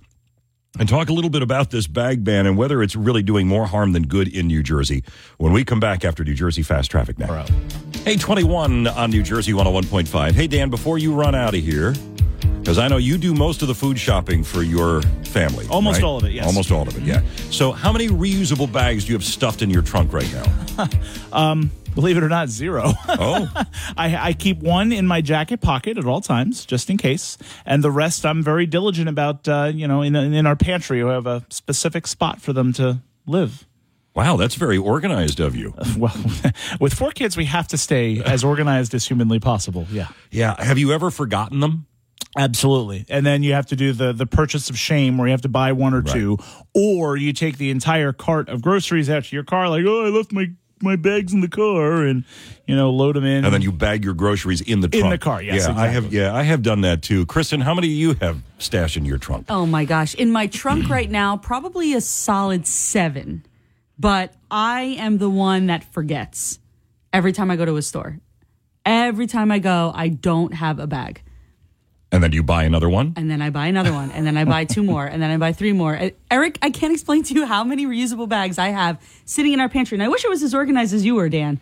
and talk a little bit about this bag ban and whether it's really doing more harm than good in New Jersey when we come back after New Jersey Fast Traffic now. Hey, 21 on New Jersey 101.5. Hey, Dan, before you run out of here, because I know you do most of the food shopping for your family. Almost right? all of it, yes. Almost all of it, yeah. So, how many reusable bags do you have stuffed in your trunk right now? *laughs* Um, believe it or not, zero. Oh. *laughs* I, I keep one in my jacket pocket at all times, just in case, and the rest I'm very diligent about. Uh, you know, in in our pantry, we have a specific spot for them to live. Wow, that's very organized of you. *laughs* Well, *laughs* with four kids, we have to stay as organized as humanly possible. Yeah. Yeah. Have you ever forgotten them? Absolutely. And then you have to do the the purchase of shame where you have to buy one or two or you take the entire cart of groceries out to your car like, "Oh, I left my my bags in the car and you know, load them in." And then you bag your groceries in the In trunk. the car, yes, Yeah, I have. Yeah, I have done that too. Kristen, how many do you have stashed in your trunk? Oh my gosh. In my trunk mm. right now, probably a solid seven. But I am the one that forgets every time I go to a store. Every time I go, I don't have a bag. And then you buy another one. And then I buy another one. And then I buy two more. And then I buy three more. Uh, Eric, I can't explain to you how many reusable bags I have sitting in our pantry. And I wish it was as organized as you were, Dan.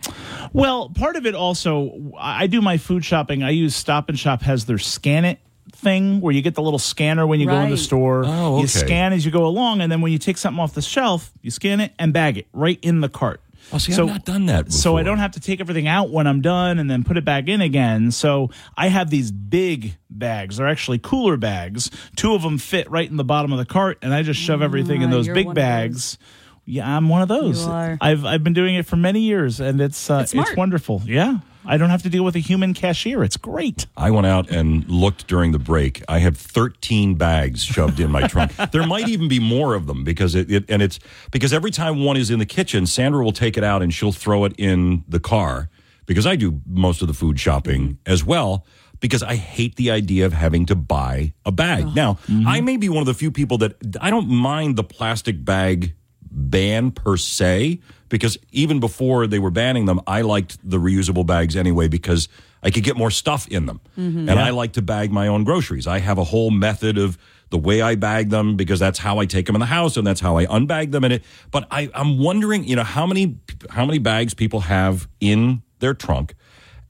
Well, part of it also, I I do my food shopping. I use Stop and Shop has their scan it thing where you get the little scanner when you go in the store. Oh, okay. You scan as you go along, and then when you take something off the shelf, you scan it and bag it right in the cart. Oh, see, I've not done that So I don't have to take everything out when I'm done and then put it back in again. So I have these big bags. They're actually cooler bags. Two of them fit right in the bottom of the cart, and I just shove everything in Ah, those big one those. bags. Yeah, I'm one of those. You are. I've I've been doing it for many years, and it's uh, It's it's, wonderful. Yeah, I don't have to deal with a human cashier. It's great. I went out and looked during the break. I have 13 bags shoved in my *laughs* trunk. there might even be more of them because it, it and it's because every time one is in the kitchen, Sandra will take it out and she'll throw it in the car because I do most of the food shopping mm-hmm. as well because I hate the idea of having to buy a bag. Now, I mm-hmm. may be one of the few people that I don't mind the plastic bag ban per se because even before they were banning them, I liked the reusable bags anyway because I could get more stuff in them. Mhm. And Yeah. I like to bag my own groceries. I have a whole method of the way I bag them because that's how I take them in the house and that's how I unbag them in it. But I, I'm wondering, you know, how many how many bags people have in their trunk.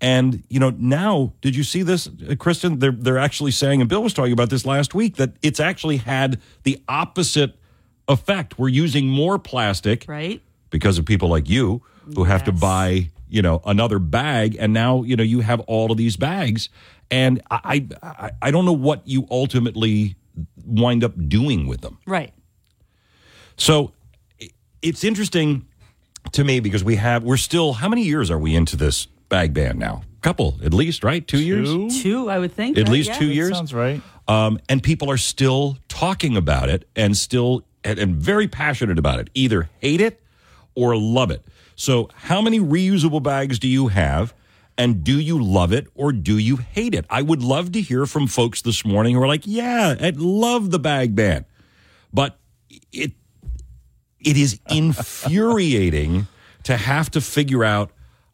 And you know, now did you see this, uh, Kristen? They're they're actually saying, and Bill was talking about this last week, that it's actually had the opposite effect. We're using more plastic, right? Because of people like you who have to buy, you know, another bag, and now you know you have all of these bags, and I I, I don't know what you ultimately wind up doing with them. Right. So it's interesting to me because we have we're still how many years are we into this bag ban now? Couple at least, right? Two, years. Two, I would think. At right? least Yeah. two years. Sounds right. Um, and people are still talking about it and still and, and very passionate about it. Either hate it or love it. So, how many reusable bags do you have? And do you love it or do you hate it? I would love to hear from folks this morning who are like, "Yeah, I love the bag ban," but it it is *laughs* infuriating to have to figure out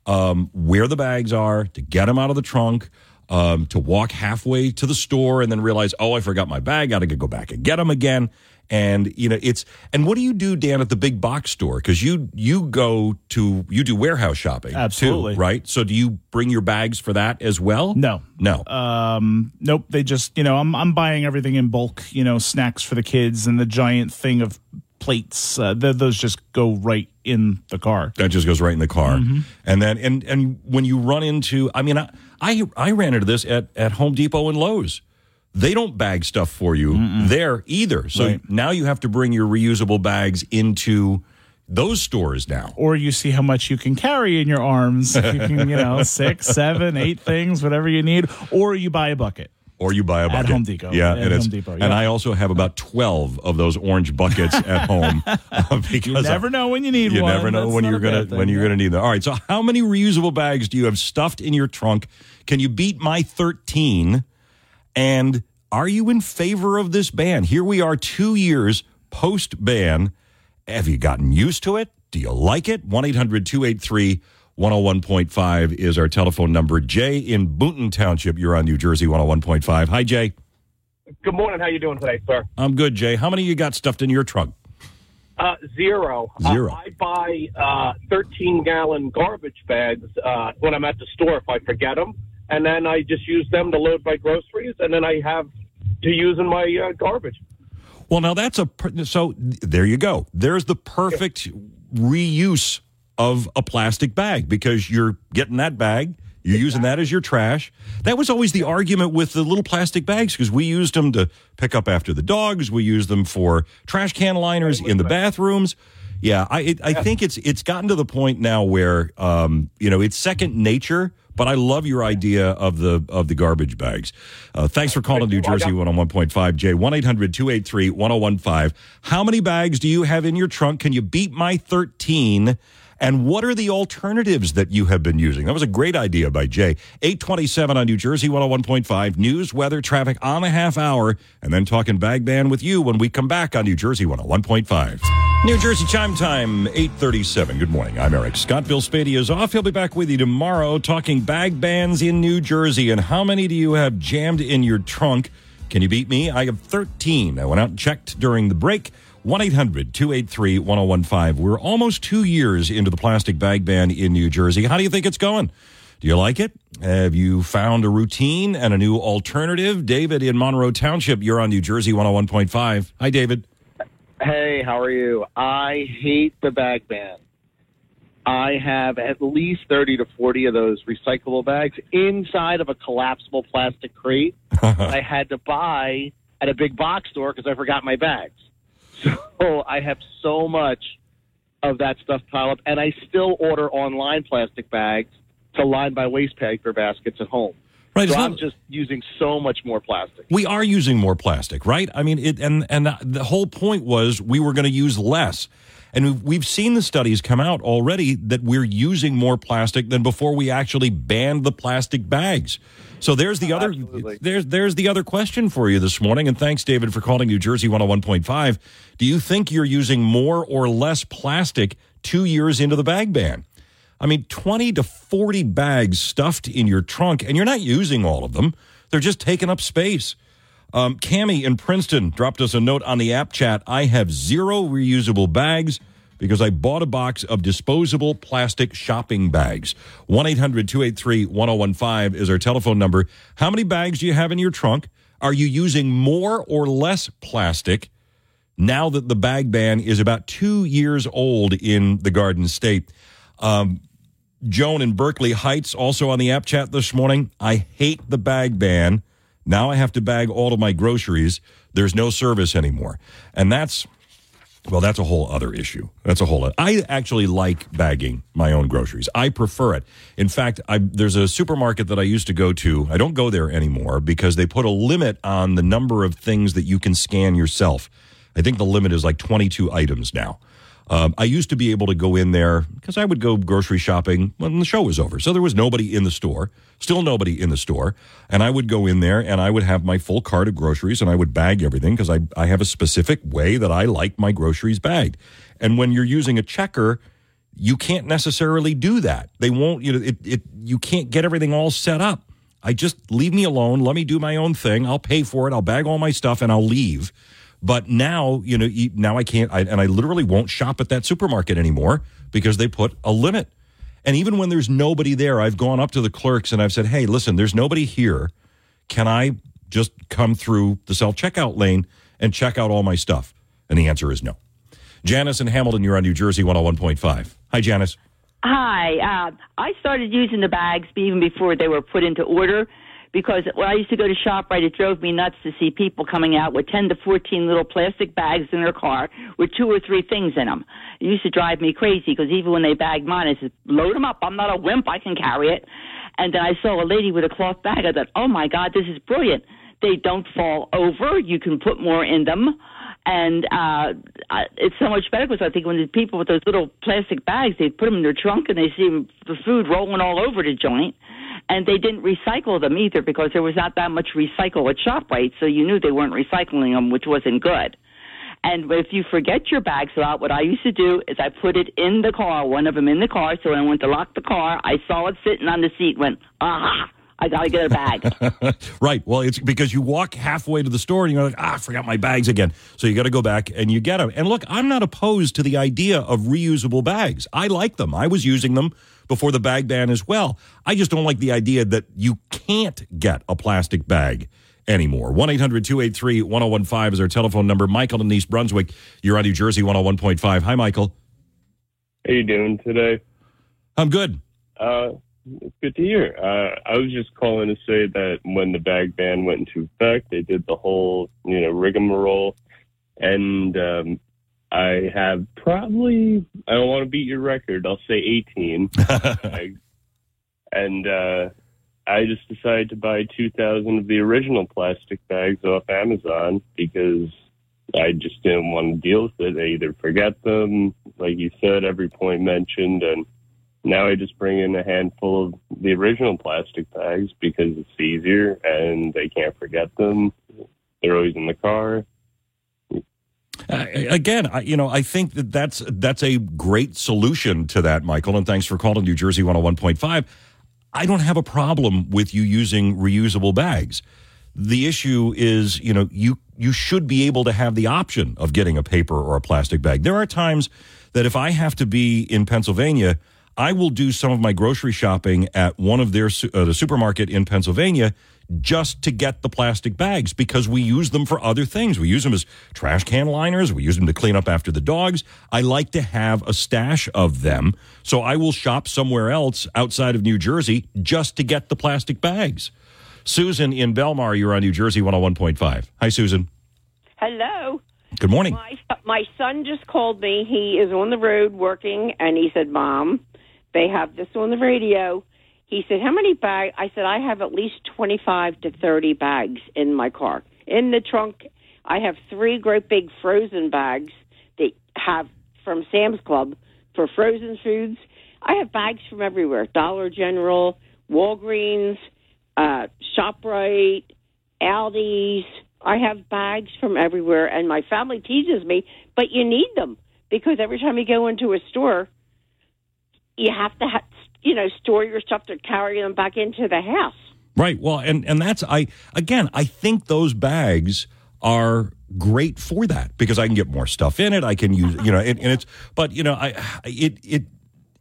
um, where the bags are, to get them out of the trunk, um, to walk halfway to the store and then realize, oh, I forgot my bag. Got to go back and get them again. And you know, it's and what do you do, Dan, at the big box store? Because you you go to you do warehouse shopping, too, Absolutely. right? So do you bring your bags for that as well? No, no. Um, nope. They just, you know, I'm I'm buying everything in bulk. You know, snacks for the kids and the giant thing of plates. Uh, th- those just go right in the car. That just goes right in the car. Mhm. And then and and when you run into I mean I I, I ran into this at, at Home Depot and Lowe's. They don't bag stuff for you there either. So Right. now you have to bring your reusable bags into those stores now. Or you see how much you can carry in your arms. You can, you know, *laughs* six, seven, eight things, whatever you need. Or you buy a bucket. Or you buy a At bucket. Home Depot. Yeah, At and Home Depot, and. I also have about twelve of those orange buckets at *laughs* home uh, because You never know when you need you one. You never know That's when you're gonna thing, when you're yeah. gonna need them. All right. So how many reusable bags do you have stuffed in your trunk? Can you beat my thirteen? And are you in favor of this ban? Here we are, two years post ban. Have you gotten used to it? Do you like it? 1 800 283 101.5 is our telephone number. Jay in Boonton Township, you're on New Jersey 101.5. Hi, Jay. Good morning. How you doing today, sir? I'm good, Jay. How many you got stuffed in your trunk? Uh, zero. Zero. Uh, I buy uh, 13 gallon garbage bags uh, when I'm at the store if I forget them, and then I just use them to load my groceries, and then I have to use in my uh, garbage. Well, now that's a so there you go. There's the perfect reuse of a plastic bag because you're getting that bag, you're using that as your trash. That was always the argument with the little plastic bags because we used them to pick up after the dogs, we used them for trash can liners in the bathrooms. Yeah, I it, I think it's it's gotten to the point now where um, you know it's second nature. But I love your idea of the of the garbage bags. Uh, thanks for calling New Jersey 101.5 J 1 800 283 1015. How many bags do you have in your trunk? Can you beat my 13? And what are the alternatives that you have been using? That was a great idea by Jay. 827 on New Jersey 101.5. News, weather, traffic on a half hour, and then talking bag ban with you when we come back on New Jersey 101.5. New Jersey chime time, 837. Good morning. I'm Eric Scott. Bill is off. He'll be back with you tomorrow talking bag bans in New Jersey. And how many do you have jammed in your trunk? Can you beat me? I have 13. I went out and checked during the break. 1 800 283 1015. We're almost two years into the plastic bag ban in New Jersey. How do you think it's going? Do you like it? Have you found a routine and a new alternative? David in Monroe Township, you're on New Jersey 101.5. Hi, David. Hey, how are you? I hate the bag ban. I have at least 30 to 40 of those recyclable bags inside of a collapsible plastic crate *laughs* I had to buy at a big box store because I forgot my bags. *laughs* So I have so much of that stuff piled up, and I still order online plastic bags to line my waste paper baskets at home. Right, So I'm not- just using so much more plastic. We are using more plastic, right? I mean, it and and the whole point was we were going to use less. And we've, we've seen the studies come out already that we're using more plastic than before we actually banned the plastic bags. So there's the other there's there's the other question for you this morning. And thanks, David, for calling New Jersey 101.5. Do you think you're using more or less plastic two years into the bag ban? I mean, 20 to 40 bags stuffed in your trunk, and you're not using all of them. They're just taking up space. Um, Cami in Princeton dropped us a note on the app chat. I have zero reusable bags because I bought a box of disposable plastic shopping bags. 1 800 283 1015 is our telephone number. How many bags do you have in your trunk? Are you using more or less plastic now that the bag ban is about two years old in the Garden State? Um, Joan in Berkeley Heights also on the app chat this morning. I hate the bag ban. Now I have to bag all of my groceries. There's no service anymore. And that's well, that's a whole other issue. That's a whole. I actually like bagging my own groceries. I prefer it. In fact, I, there's a supermarket that I used to go to. I don't go there anymore because they put a limit on the number of things that you can scan yourself. I think the limit is like 22 items now. Um, I used to be able to go in there because I would go grocery shopping when the show was over. So there was nobody in the store, still nobody in the store. And I would go in there and I would have my full cart of groceries and I would bag everything because I, I have a specific way that I like my groceries bagged. And when you're using a checker, you can't necessarily do that. They won't, you know, it, it, you can't get everything all set up. I just leave me alone. Let me do my own thing. I'll pay for it. I'll bag all my stuff and I'll leave. But now, you know, now I can't, I, and I literally won't shop at that supermarket anymore because they put a limit. And even when there's nobody there, I've gone up to the clerks and I've said, hey, listen, there's nobody here. Can I just come through the self checkout lane and check out all my stuff? And the answer is no. Janice in Hamilton, you're on New Jersey 101.5. Hi, Janice. Hi. Uh, I started using the bags even before they were put into order because when I used to go to ShopRite, it drove me nuts to see people coming out with 10 to 14 little plastic bags in their car with two or three things in them. It used to drive me crazy because even when they bagged mine, I said, load them up. I'm not a wimp. I can carry it. And then I saw a lady with a cloth bag. I thought, oh my God, this is brilliant. They don't fall over. You can put more in them and uh it's so much better because I think when the people with those little plastic bags, they put them in their trunk and they see the food rolling all over the joint, and they didn't recycle them either because there was not that much recycle at Shoprite, so you knew they weren't recycling them, which wasn't good. And if you forget your bags out, what I used to do is I put it in the car, one of them in the car. So when I went to lock the car, I saw it sitting on the seat. Went, aha! I gotta get a bag. *laughs* right. Well, it's because you walk halfway to the store and you're like, ah, I forgot my bags again. So you got to go back and you get them. And look, I'm not opposed to the idea of reusable bags. I like them. I was using them before the bag ban as well. I just don't like the idea that you can't get a plastic bag anymore. 1 800 283 1015 is our telephone number. Michael in East Brunswick, you're on New Jersey 101.5. Hi, Michael. How you doing today? I'm good. Uh, it's good to hear. Uh, I was just calling to say that when the bag ban went into effect, they did the whole, you know, rigmarole, and um, I have probably I don't want to beat your record. I'll say 18, *laughs* bags. and uh, I just decided to buy 2,000 of the original plastic bags off Amazon because I just didn't want to deal with it. I either forget them, like you said, every point mentioned, and now I just bring in a handful of the original plastic bags because it's easier and they can't forget them. They're always in the car. Uh, again, I, you know, I think that that's that's a great solution to that, Michael. And thanks for calling New Jersey 101.5. I don't have a problem with you using reusable bags. The issue is, you know, you you should be able to have the option of getting a paper or a plastic bag. There are times that if I have to be in Pennsylvania, I will do some of my grocery shopping at one of their uh, the supermarket in Pennsylvania just to get the plastic bags because we use them for other things. We use them as trash can liners. We use them to clean up after the dogs. I like to have a stash of them. So I will shop somewhere else outside of New Jersey just to get the plastic bags. Susan in Belmar, you're on New Jersey 101.5. Hi, Susan. Hello. Good morning. My my son just called me. He is on the road working, and he said, "Mom, they have this on the radio." He said, "How many bags?" I said, "I have at least twenty-five to thirty bags in my car. In the trunk, I have three great big frozen bags that have from Sam's Club for frozen foods. I have bags from everywhere: Dollar General, Walgreens, uh, Shoprite, Aldi's. I have bags from everywhere, and my family teases me, but you need them because every time you go into a store, you have to, ha- you know, store your stuff to carry them back into the house. Right. Well, and and that's I again, I think those bags are great for that because I can get more stuff in it. I can use, you know, and, and it's but you know, I it it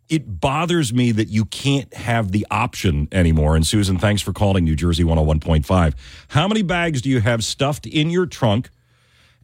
it bothers me that you can't have the option anymore. And Susan, thanks for calling New Jersey 101.5. How many bags do you have stuffed in your trunk?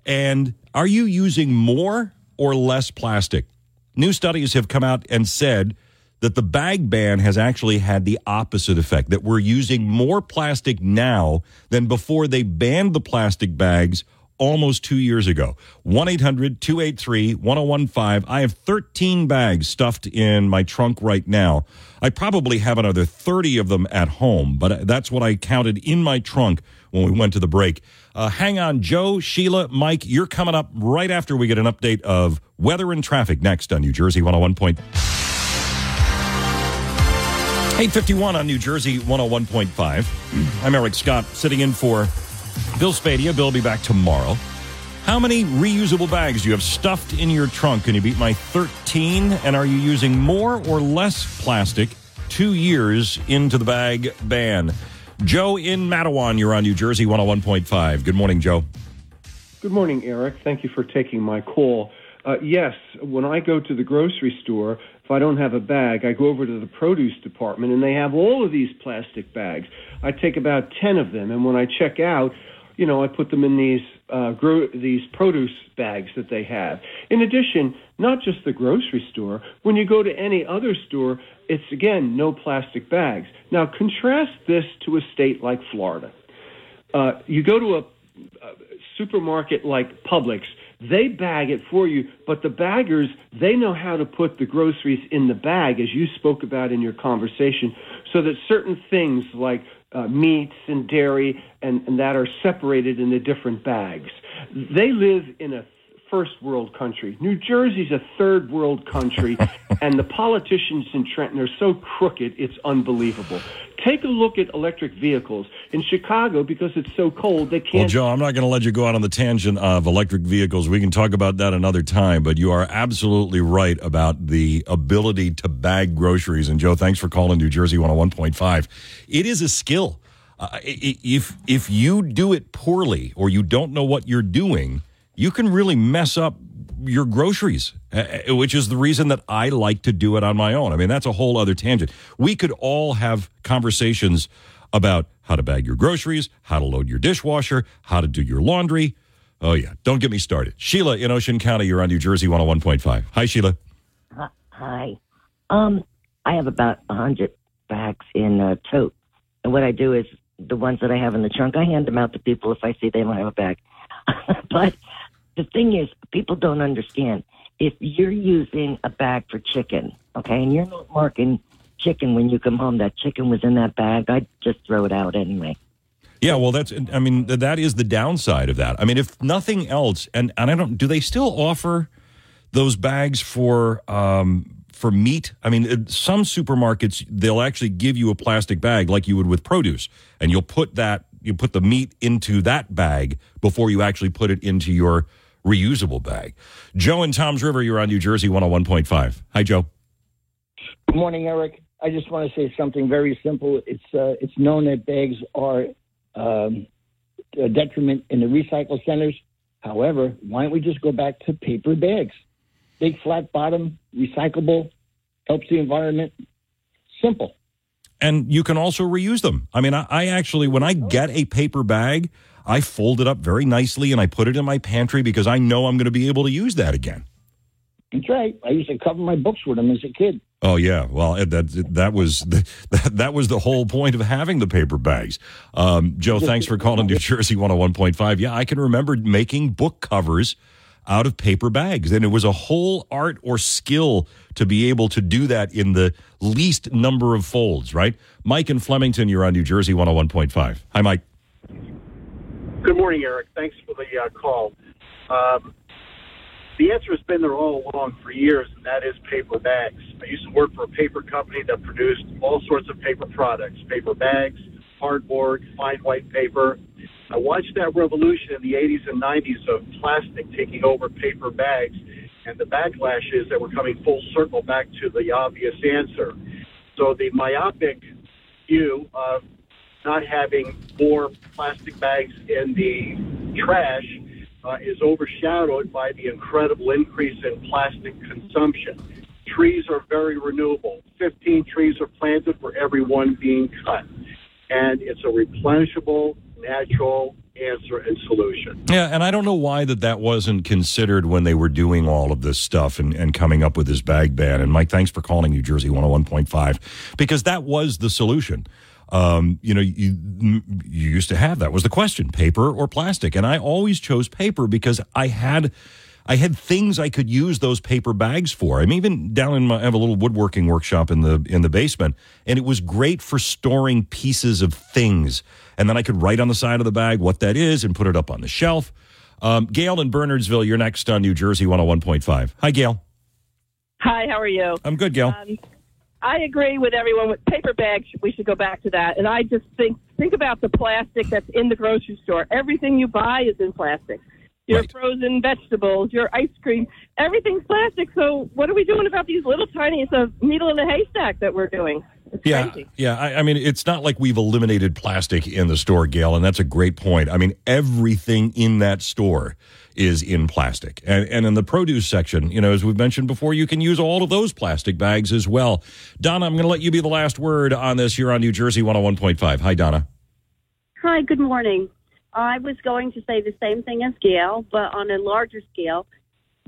And are you using more or less plastic? New studies have come out and said that the bag ban has actually had the opposite effect, that we're using more plastic now than before they banned the plastic bags almost two years ago. 1 800 283 1015. I have 13 bags stuffed in my trunk right now. I probably have another 30 of them at home, but that's what I counted in my trunk when we went to the break. Uh, hang on, Joe, Sheila, Mike, you're coming up right after we get an update of weather and traffic next on New Jersey 101. Point. 851 on New Jersey 101.5. I'm Eric Scott, sitting in for Bill Spadea. Bill will be back tomorrow. How many reusable bags do you have stuffed in your trunk? Can you beat my 13? And are you using more or less plastic two years into the bag ban? Joe in Matawan, you're on New Jersey 101.5. Good morning, Joe. Good morning, Eric. Thank you for taking my call. Uh, yes, when I go to the grocery store, if I don't have a bag, I go over to the produce department and they have all of these plastic bags. I take about 10 of them, and when I check out, you know, I put them in these uh, gro- these produce bags that they have. In addition, not just the grocery store, when you go to any other store, it's again no plastic bags. Now, contrast this to a state like Florida. Uh, you go to a, a supermarket like Publix, they bag it for you, but the baggers, they know how to put the groceries in the bag, as you spoke about in your conversation, so that certain things like uh, meats and dairy and, and that are separated in the different bags. They live in a first world country. New Jersey's a third world country, *laughs* and the politicians in Trenton are so crooked, it's unbelievable. Take a look at electric vehicles. In Chicago, because it's so cold, they can't. Well, Joe, I'm not going to let you go out on the tangent of electric vehicles. We can talk about that another time, but you are absolutely right about the ability to bag groceries. And Joe, thanks for calling New Jersey 101.5. It is a skill. Uh, if if you do it poorly or you don't know what you're doing, you can really mess up your groceries, uh, uh, which is the reason that I like to do it on my own. I mean, that's a whole other tangent. We could all have conversations about how to bag your groceries, how to load your dishwasher, how to do your laundry. Oh, yeah. Don't get me started. Sheila in Ocean County, you're on New Jersey 101.5. Hi, Sheila. Hi. Um, I have about a hundred bags in a tote, and what I do is the ones that I have in the trunk, I hand them out to people if I see they don't have a bag. *laughs* but the thing is, people don't understand. If you're using a bag for chicken, okay, and you're not marking chicken when you come home, that chicken was in that bag, I'd just throw it out anyway. Yeah, well, that's, I mean, that is the downside of that. I mean, if nothing else, and, and I don't, do they still offer those bags for, um, for meat? I mean, some supermarkets, they'll actually give you a plastic bag like you would with produce, and you'll put that, you put the meat into that bag before you actually put it into your reusable bag. Joe and Toms River, you're on New Jersey 101.5. Hi, Joe. Good morning, Eric. I just want to say something very simple. It's uh, it's known that bags are um, a detriment in the recycle centers. However, why don't we just go back to paper bags? Big flat bottom, recyclable, helps the environment. Simple. and you can also reuse them. I mean, I, I actually, when I get a paper bag, I fold it up very nicely and I put it in my pantry because I know I'm going to be able to use that again. That's right. I used to cover my books with them as a kid. Oh yeah, well that that was *laughs* the, that was the whole point of having the paper bags. Um, Joe, thanks for calling New Jersey 101.5. Yeah, I can remember making book covers out of paper bags. And it was a whole art or skill to be able to do that in the least number of folds, right? Mike in Flemington, you're on New Jersey 101.5. Hi, Mike. Good morning, Eric. Thanks for the uh, call. Um, the answer has been there all along for years, and that is paper bags. I used to work for a paper company that produced all sorts of paper products paper bags, cardboard, fine white paper. I watched that revolution in the 80s and 90s of plastic taking over paper bags and the backlash is that we're coming full circle back to the obvious answer. So the myopic view of not having more plastic bags in the trash uh, is overshadowed by the incredible increase in plastic consumption. Trees are very renewable. 15 trees are planted for every one being cut. And it's a replenishable, natural answer and solution. Yeah, and I don't know why that that wasn't considered when they were doing all of this stuff and, and coming up with this bag ban. And Mike, thanks for calling New Jersey 101.5 because that was the solution. Um, you know, you, you used to have that was the question, paper or plastic. And I always chose paper because I had I had things I could use those paper bags for. I'm even down in my I have a little woodworking workshop in the in the basement, and it was great for storing pieces of things. And then I could write on the side of the bag what that is and put it up on the shelf. Um, Gail in Bernardsville, you're next on New Jersey 101.5. Hi, Gail. Hi, how are you? I'm good, Gail. Um, I agree with everyone with paper bags. We should go back to that. And I just think think about the plastic that's in the grocery store. Everything you buy is in plastic. Your Right. frozen vegetables, your ice cream, everything's plastic. So what are we doing about these little tiny? It's a needle in a haystack that we're doing. It's Yeah, crazy. yeah. I, I mean, it's not like we've eliminated plastic in the store, Gail, and that's a great point. I mean, everything in that store is in plastic, and and in the produce section, you know, as we've mentioned before, you can use all of those plastic bags as well. Donna, I'm going to let you be the last word on this. You're on New Jersey 101.5. Hi, Donna. Hi, good morning. I was going to say the same thing as Gail, but on a larger scale.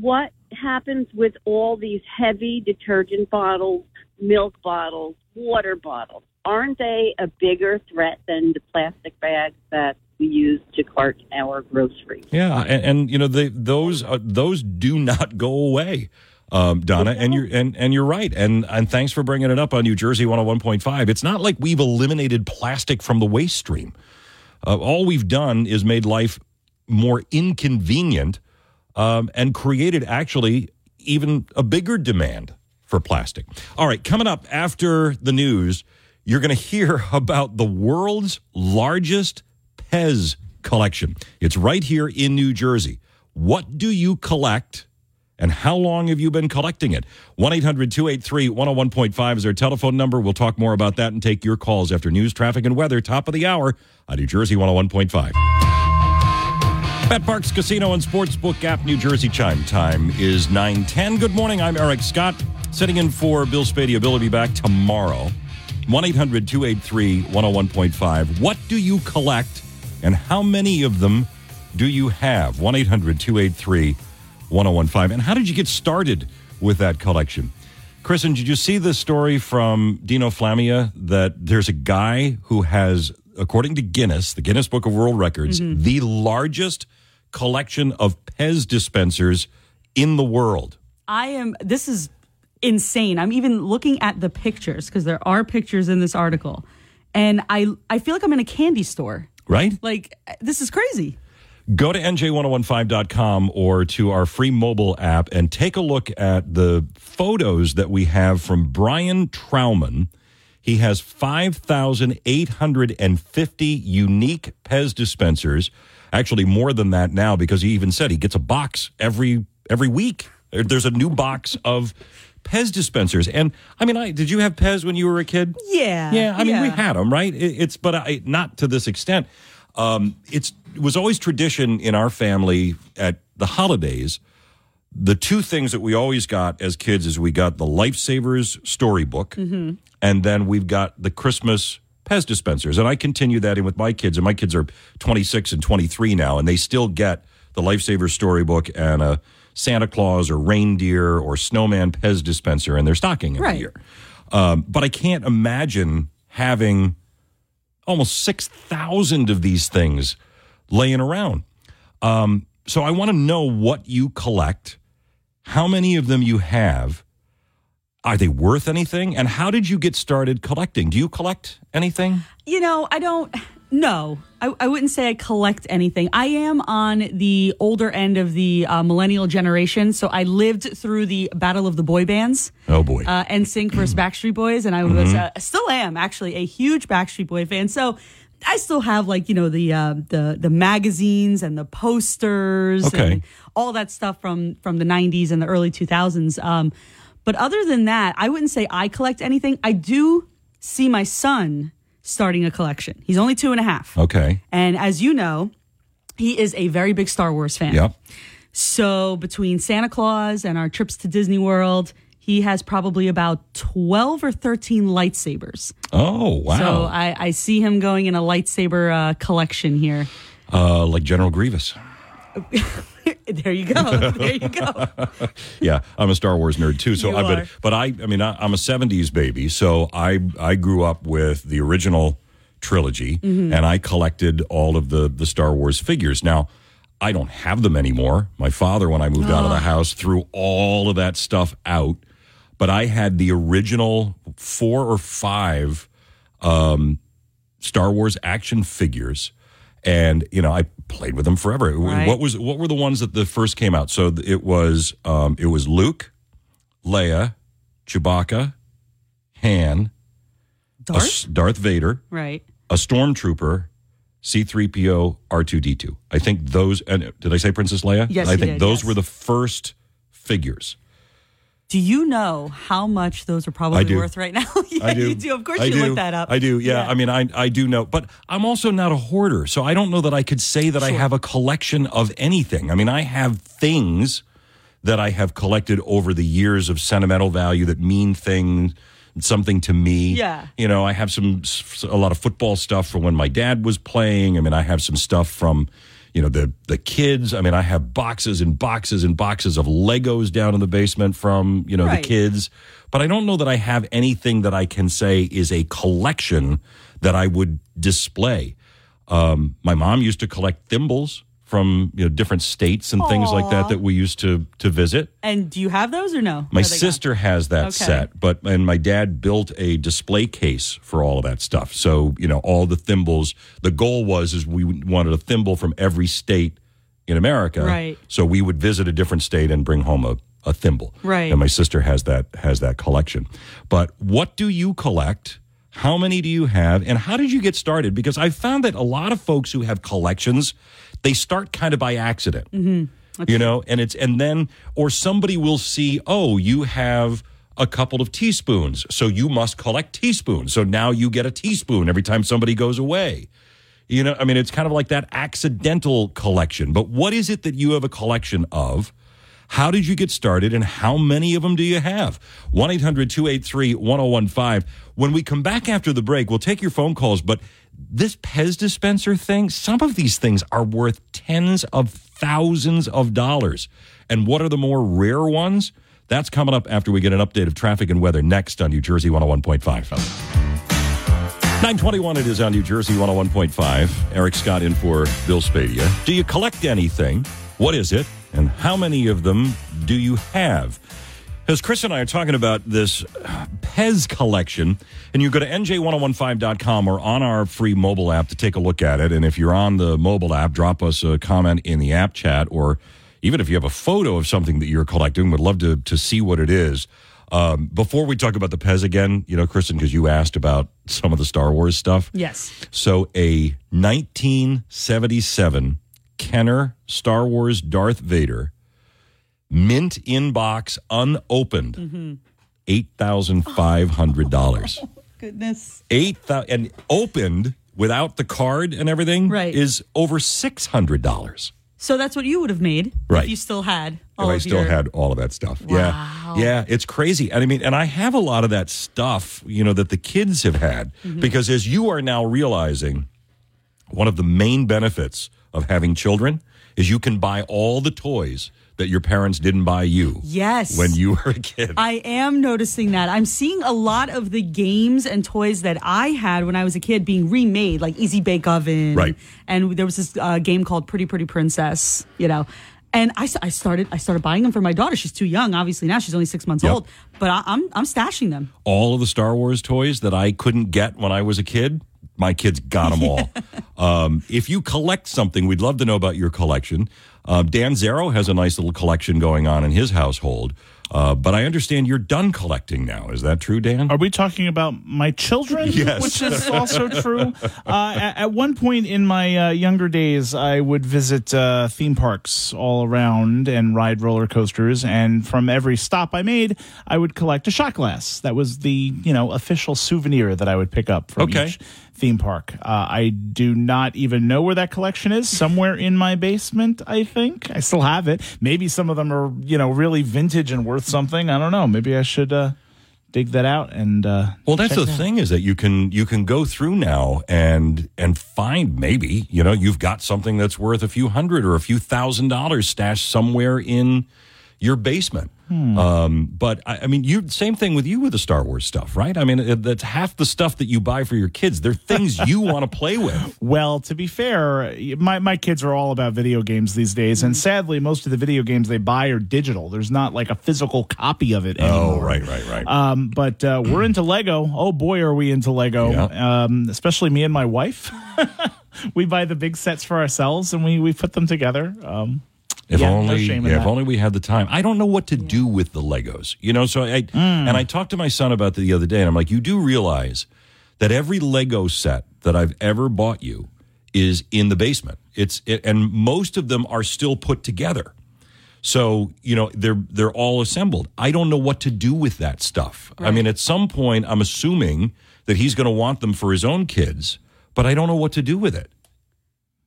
What happens with all these heavy detergent bottles, milk bottles, water bottles? Aren't they a bigger threat than the plastic bags that we use to cart our groceries? Yeah, and, and you know, they, those uh, those do not go away. Um, Donna, and you're and, and you're right, and and thanks for bringing it up on New Jersey 101.5. It's not like we've eliminated plastic from the waste stream. Uh, all we've done is made life more inconvenient um, and created actually even a bigger demand for plastic. All right, coming up after the news, you're going to hear *laughs* about the world's largest Pez collection. It's right here in New Jersey. What do you collect? And how long have you been collecting it? 1 800 283 101.5 is our telephone number. We'll talk more about that and take your calls after news, traffic, and weather. Top of the hour on New Jersey 101.5. Bet Parx Casino and Sportsbook app, New Jersey chime time is 910. Good morning. I'm Eric Scott, sitting in for Bill Spadea. Bill will be back tomorrow. 1 800 283 101.5. What do you collect and how many of them do you have? 1 800 283 1015. And how did you get started with that collection? Kristen, did you see the story from Dino Flammia that there's a guy who has, according to Guinness, the Guinness Book of World Records, Mhm. the largest collection of Pez dispensers in the world? I am. This is insane. I'm even looking at the pictures because there are pictures in this article, and I I feel like I'm in a candy store. Right? Like this is crazy. Go to nj1015.com or to our free mobile app and take a look at the photos that we have from Brian Trauman. He has 5,850 unique Pez dispensers. Actually, more than that now because he even said he gets a box every every week. There's a new box of Pez dispensers. And I mean, I did you have Pez when you were a kid? Yeah. Yeah, I mean, we had them, right? It, it's but I, not to this extent. Um, it's it was always tradition in our family at the holidays. The two things that we always got as kids is we got the Lifesavers storybook, Mm-hmm. and then we've got the Christmas Pez dispensers. And I continue that in with my kids, and my kids are 26 and 23 now, and they still get the Lifesavers storybook and a Santa Claus or reindeer or snowman Pez dispenser in their stocking every Right. year. Um, but I can't imagine having almost 6,000 of these things laying around. Um, so I want to know what you collect, how many of them you have. Are they worth anything? And how did you get started collecting? Do you collect anything? You know, I don't. No, I, I wouldn't say I collect anything. I am on the older end of the uh, millennial generation, so I lived through the battle of the boy bands. Oh boy, uh, NSYNC versus Backstreet Boys, and I was Mhm. uh, still am actually a huge Backstreet Boy fan. So I still have like you know the uh, the the magazines and the posters Okay. and all that stuff from from the '90s and the early 2000s. Um, but other than that, I wouldn't say I collect anything. I do see my son starting a collection. He's only two and a half. Okay. And as you know, he is a very big Star Wars fan. Yep. So between Santa Claus and our trips to Disney World, he has probably about 12 or 13 lightsabers. Oh wow. So I, I see him going in a lightsaber uh, collection here. uh, like General Grievous. *laughs* *laughs* there you go. There you go. *laughs* yeah, I'm a Star Wars nerd too. So You I are. but but I I mean I, I'm a '70s baby, so I I grew up with the original trilogy, Mhm. and I collected all of the the Star Wars figures. Now. I don't have them anymore. My father, when I moved out of the Oh. house, threw all of that stuff out. But I had the original four or five um, Star Wars action figures, and you know I played with them forever. Right. What was what were the ones that the first came out? So it was um, it was Luke, Leia, Chewbacca, Han, Darth? s- Darth Vader, Right. a stormtrooper, C3PO, R2D2. I think those and did I say Princess Leia? Yes, I think did, those yes. were the first figures. Do you know how much those are probably worth right now? *laughs* yeah, I do. you do. Of course, I you do. look that up. I do. Yeah. I mean, I I do know, but I'm also not a hoarder, so I don't know that I could say that I have a collection of anything. I mean, I have things that I have collected over the years of sentimental value that mean things something to me. Yeah. You know, I have some a lot of football stuff from when my dad was playing. I mean, I have some stuff from you know the the kids. I mean, I have boxes and boxes and boxes of Legos down in the basement from you know Right. the kids. But I don't know that I have anything that I can say is a collection that I would display. Um, my mom used to collect thimbles from you know different states and things like that that we used to to visit. And do you have those or no? My they gone? sister has that Okay. set, but and my dad built a display case for all of that stuff. So you know all the thimbles. The goal was is we wanted a thimble from every state in America. Right. So we would visit a different state and bring home a, a thimble. Right. And my sister has that has that collection. But what do you collect? How many do you have? And how did you get started? Because I found that a lot of folks who have collections, they start kind of by accident. Mm-hmm. you know and it's and then or somebody will see oh you have a couple of teaspoons so you must collect teaspoons. So now you get a teaspoon every time somebody goes away. You know i mean it's kind of like that accidental collection. But what is it that you have a collection of? How did you get started and how many of them do you have? 1-800-283-1015 when we come back after the break we'll take your phone calls but this Pez dispenser thing, some of these things are worth tens of thousands of dollars. And what are the more rare ones? That's coming up after we get an update of traffic and weather next on New Jersey 101.5. 921 it is on New Jersey 101.5. Eric Scott in for Bill Spadea. Do you collect anything? What is it? And how many of them do you have? As Chris and I are talking about this Pez collection, and you go to nj1015.com or on our free mobile app to take a look at it. And if you're on the mobile app, drop us a comment in the app chat, or even if you have a photo of something that you're collecting, would love to, to see what it is. Um, before we talk about the Pez again, you know, Kristen, because you asked about some of the Star Wars stuff. Yes. So a 1977 Kenner Star Wars Darth Vader mint inbox unopened Mm-hmm. eight thousand five hundred dollars. *laughs* Goodness. Eight thousand and opened without the card and everything Right. is over six hundred dollars. So that's what you would have made Right. if you still had If all I of still your- had all of that stuff. Yeah. Yeah, it's crazy. And I mean, and I have a lot of that stuff, you know, that the kids have had Mhm. because as you are now realizing, one of the main benefits of having children is you can buy all the toys that your parents didn't buy you Yes. when you were a kid. I am noticing that. I'm seeing a lot of the games and toys that I had when I was a kid being remade, like Easy Bake Oven. Right. And there was this uh, game called Pretty Pretty Princess, you know. And I, I started I started buying them for my daughter. She's too young, obviously now she's only six months Yep. old. But I, I'm I'm stashing them. all of the Star Wars toys that I couldn't get when I was a kid, my kids got them all. *laughs* um, if you collect something, we'd love to know about your collection. Um, Dan Zarrow has a nice little collection going on in his household. Uh, but I understand you're done collecting now. Is that true, Dan? Are we talking about my children? *laughs* Yes. Which is also true. Uh, at, at one point in my uh, younger days, I would visit uh, theme parks all around and ride roller coasters. And from every stop I made, I would collect a shot glass. That was the you know official souvenir that I would pick up from Okay. each theme park. Uh, I do not even know where that collection is. Somewhere in my basement, I think. I still have it. Maybe some of them are you know really vintage and worth something. I don't know. Maybe I should. Uh, dig that out and uh Well, that's check the it out. thing is that you can you can go through now and and find maybe you know you've got something that's worth a few hundred or a few thousand dollars stashed somewhere in your basement. Hmm. Um, but I, I mean, you same thing with you with the Star Wars stuff, right? I mean, it, that's half the stuff that you buy for your kids. They're things you *laughs* want to play with. Well, to be fair, my, my kids are all about video games these days, and sadly, most of the video games they buy are digital. There's not like a physical copy of it anymore. Oh, right, right, right. Um, but uh, we're into Lego. Oh boy, are we into Lego! Um, especially me and my wife. *laughs* we buy the big sets for ourselves, and we we put them together. Um, If yeah, only, in yeah, if only we had the time. I don't know what to do with the Legos. You know, so I Hmm. and I talked to my son about the other day, and I'm like, you do realize that every Lego set that I've ever bought you is in the basement. It's it, and most of them are still put together. So you know they're they're all assembled. I don't know what to do with that stuff. I mean, at some point, I'm assuming that he's going to want them for his own kids, but I don't know what to do with it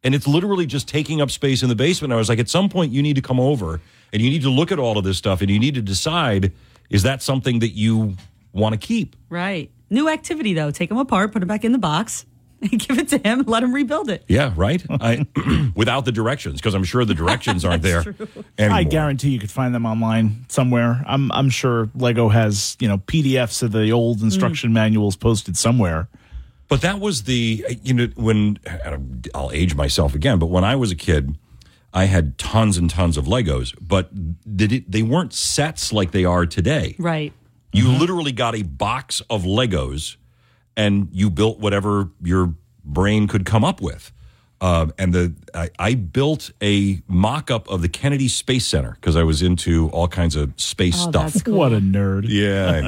and it's literally just taking up space in the basement. I was like, at some point, you need to come over and you need to look at all of this stuff and you need to decide is that something that you want to keep? Right. New activity though. Take them apart, put them back in the box, *laughs* and give it to him. Let him rebuild it. Yeah, right. I *clears throat* without the directions because I'm sure the directions aren't *laughs* there. Anymore. I guarantee you could find them online somewhere. I'm I'm sure Lego has you know PDFs of the old instruction mm. manuals posted somewhere. But that was the you know when I'll age myself again. But when I was a kid, I had tons and tons of Legos, but did they weren't sets like they are today. Right. You uh-huh. literally got a box of Legos and you built whatever your brain could come up with. Um, and the I, I built a mock up of the Kennedy Space Center because I was into all kinds of space Oh, stuff. that's cool. What a nerd. Yeah, I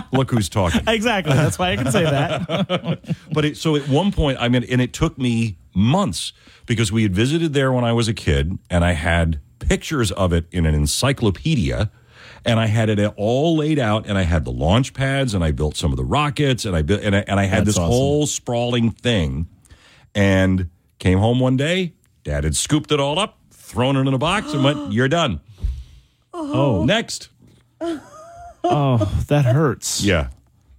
know. *laughs* Look who's talking. Exactly. That's why I can say that. *laughs* but it, so at one point, I mean, and it took me months because we had visited there when I was a kid, and I had pictures of it in an encyclopedia, and I had it all laid out, and I had the launch pads, and I built some of the rockets, and I built, and I, and I had That's this awesome. whole sprawling thing, and came home one day, Dad had scooped it all up, thrown it in a box, and went, "You're done." Oh. next. oh, that hurts. Yeah.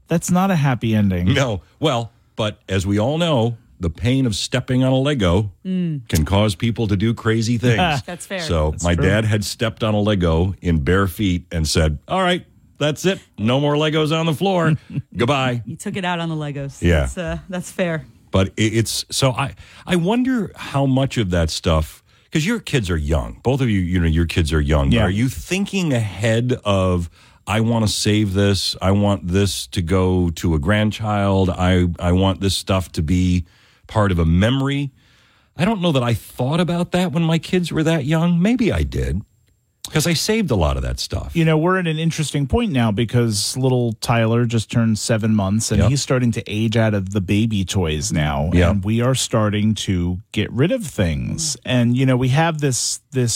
That's not a happy ending. No. Well, but as we all know, the pain of stepping on a Lego Mm. can cause people to do crazy *laughs* things. That's fair. So That's my true. dad had stepped on a Lego in bare feet and said, "All right, that's it. No more Legos on the floor. *laughs* Goodbye." You took it out on the Legos. Yeah. That's, uh, that's fair. But it's so I I wonder how much of that stuff because your kids are young. Both of you, you know, your kids are young. Yeah. Are you thinking ahead of? I want to save this. I want this to go to a grandchild. I I want this stuff to be part of a memory. I don't know that I thought about that when my kids were that young. Maybe I did because I saved a lot of that stuff. You know, we're at an interesting point now because little Tyler just turned seven months and Yep. he's starting to age out of the baby toys now. Yep. And we are starting to get rid of things. And, you know, we have this this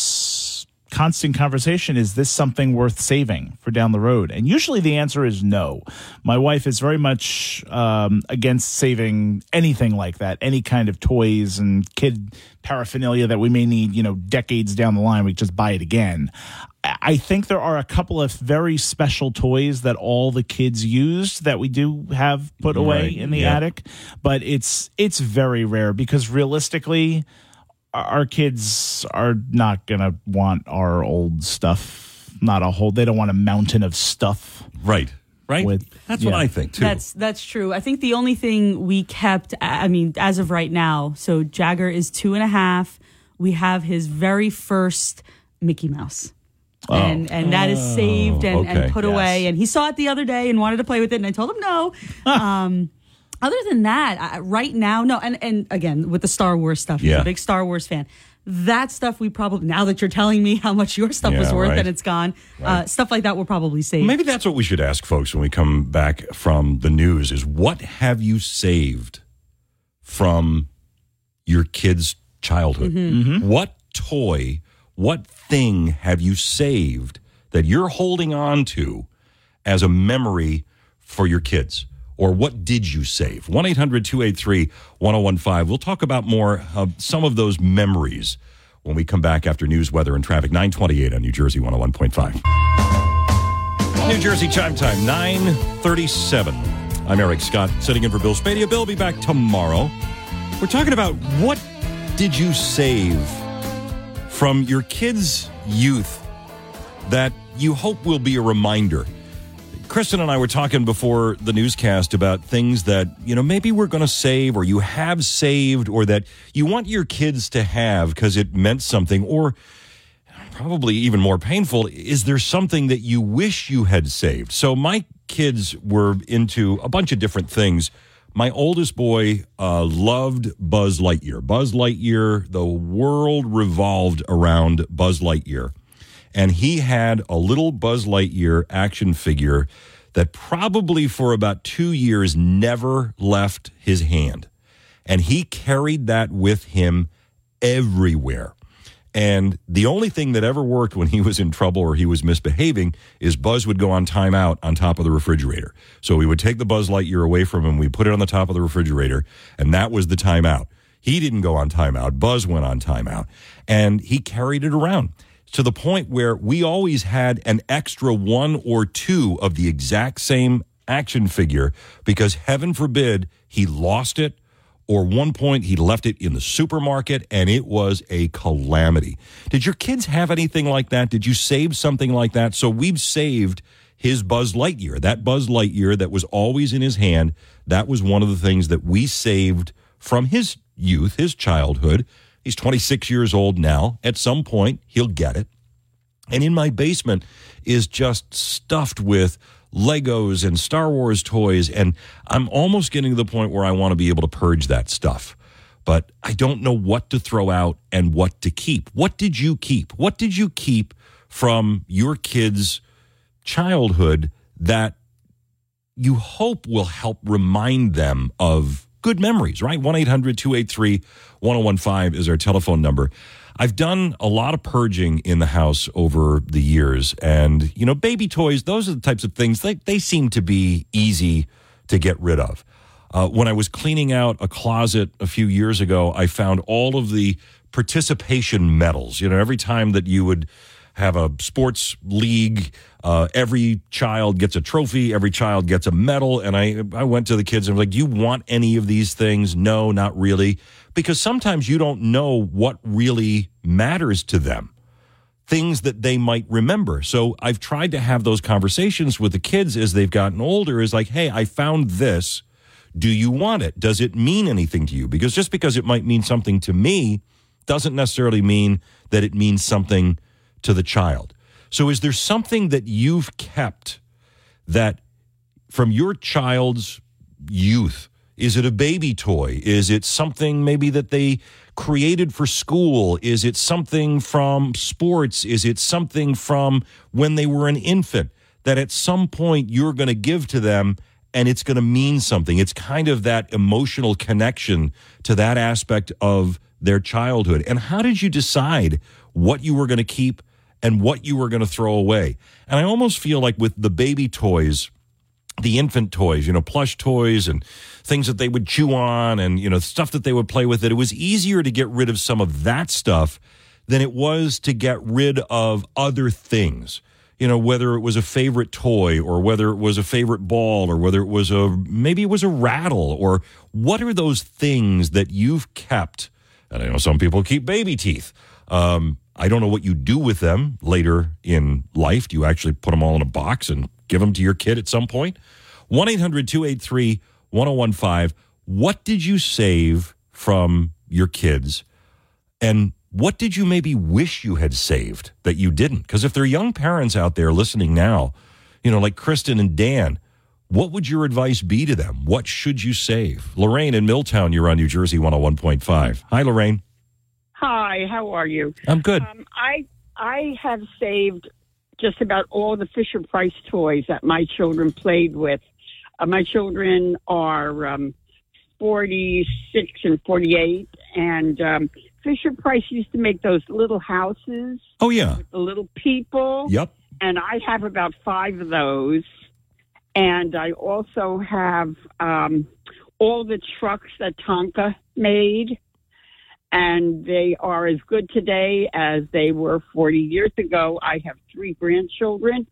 constant conversation is this something worth saving for down the road? And usually the answer is no. My wife is very much um, against saving anything like that any kind of toys and kid paraphernalia that we may need you know decades down the line we just buy it again. I- think there are a couple of very special toys that all the kids used that we do have put away Right, in the yeah. attic, but it's it's very rare because realistically our kids are not gonna want our old stuff. Not a whole. They don't want a mountain of stuff. Right. Right. With, That's what I think too. That's that's true. I think the only thing we kept, I mean, as of right now, so Jagger is two and a half. We have his very first Mickey Mouse. Oh. And and that is saved and, okay. and put away. And he saw it the other day and wanted to play with it, and I told him no. *laughs* um, other than that, I, right now, no. And and again, with the Star Wars stuff, he's Yeah. a big Star Wars fan. That stuff we probably now that you're telling me how much your stuff was worth right. and it's gone, uh, stuff like that will probably save. Maybe that's what we should ask folks when we come back from the news is what have you saved from your kid's childhood? Mm-hmm. What toy, what thing have you saved that you're holding on to as a memory for your kids? Or what did you save? 1 800 283 1015. We'll talk about more of some of those memories when we come back after news, weather, and traffic. 928 on New Jersey 101.5. New Jersey chime time, 937. I'm Eric Scott, sitting in for Bill Spadea. Bill will be back tomorrow. We're talking about what did you save from your kids' youth that you hope will be a reminder. Kristen and I were talking before the newscast about things that, you know, maybe we're going to save or you have saved or that you want your kids to have because it meant something or probably even more painful is there something that you wish you had saved? So my kids were into a bunch of different things. My oldest boy uh, loved buzz lightyear. Buzz lightyear the world revolved around buzz lightyear and he had a little buzz lightyear action figure that probably for about two years never left his hand. And he carried that with him everywhere. And the only thing that ever worked when he was in trouble or he was misbehaving is Buzz would go on timeout on top of the refrigerator. So we would take the Buzz Lightyear away from him, we put it on the top of the refrigerator, and that was the timeout. He didn't go on timeout, Buzz went on timeout, and he carried it around to the point where we always had an extra one or two of the exact same action figure because heaven forbid he lost it or one point he left it in the supermarket and it was a calamity. Did your kids have anything like that? Did you save something like that? So we've saved his Buzz Lightyear. That Buzz Lightyear that was always in his hand, that was one of the things that we saved from his youth, his childhood. He's 26 years old now. At some point, he'll get it. And in my basement is just stuffed with Legos and Star Wars toys. And I'm almost getting to the point where I want to be able to purge that stuff. But I don't know what to throw out and what to keep. What did you keep? What did you keep from your kids' childhood that you hope will help remind them of good memories, right? 1 800 283 1015 is our telephone number. I've done a lot of purging in the house over the years. And, you know, baby toys, those are the types of things, they, they seem to be easy to get rid of. Uh, when I was cleaning out a closet a few years ago, I found all of the participation medals. You know, every time that you would have a sports league, uh, every child gets a trophy, every child gets a medal. And I, I went to the kids and was like, Do you want any of these things? No, not really. Because sometimes you don't know what really matters to them things that they might remember. So I've tried to have those conversations with the kids as they've gotten older is like, hey, I found this. Do you want it? Does it mean anything to you? Because just because it might mean something to me doesn't necessarily mean that it means something to the child. So is there something that you've kept that from your child's youth? Is it a baby toy? Is it something maybe that they created for school? Is it something from sports? Is it something from when they were an infant that at some point you're going to give to them and it's going to mean something? It's kind of that emotional connection to that aspect of their childhood. And how did you decide what you were going to keep and what you were going to throw away? And I almost feel like with the baby toys, the infant toys, you know, plush toys and things that they would chew on and, you know, stuff that they would play with, that it was easier to get rid of some of that stuff than it was to get rid of other things. You know, whether it was a favorite toy or whether it was a favorite ball or whether it was a, maybe it was a rattle or what are those things that you've kept And I know some people keep baby teeth. Um, I don't know what you do with them later in life. Do you actually put them all in a box and give them to your kid at some point? 1 800 283 1015. What did you save from your kids? And what did you maybe wish you had saved that you didn't? Because if there are young parents out there listening now, you know, like Kristen and Dan, what would your advice be to them? What should you save? Lorraine in Milltown, you're on New Jersey 101.5. Hi, Lorraine. Hi, how are you? I'm good. Um, I I have saved just about all the Fisher Price toys that my children played with. Uh, my children are um, 46 and 48, and um, Fisher Price used to make those little houses. Oh, yeah. With the little people. Yep. And I have about five of those. And I also have um, all the trucks that Tonka made. And they are as good today as they were 40 years ago. I have three grandchildren,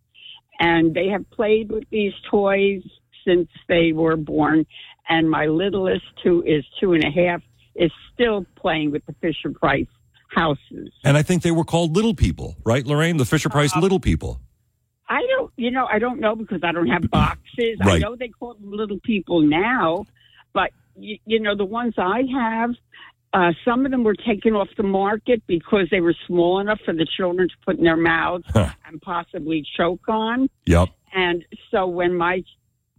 and they have played with these toys since they were born. And my littlest, who is two and a half, is still playing with the Fisher Price houses. And I think they were called Little People, right, Lorraine? The Fisher Price uh-huh. Little People. I don't, you know, I don't know because I don't have boxes. I know they call them little people now, but you, you know, the ones I have, uh, some of them were taken off the market because they were small enough for the children to put in their mouths and possibly choke on. Yep. And so when my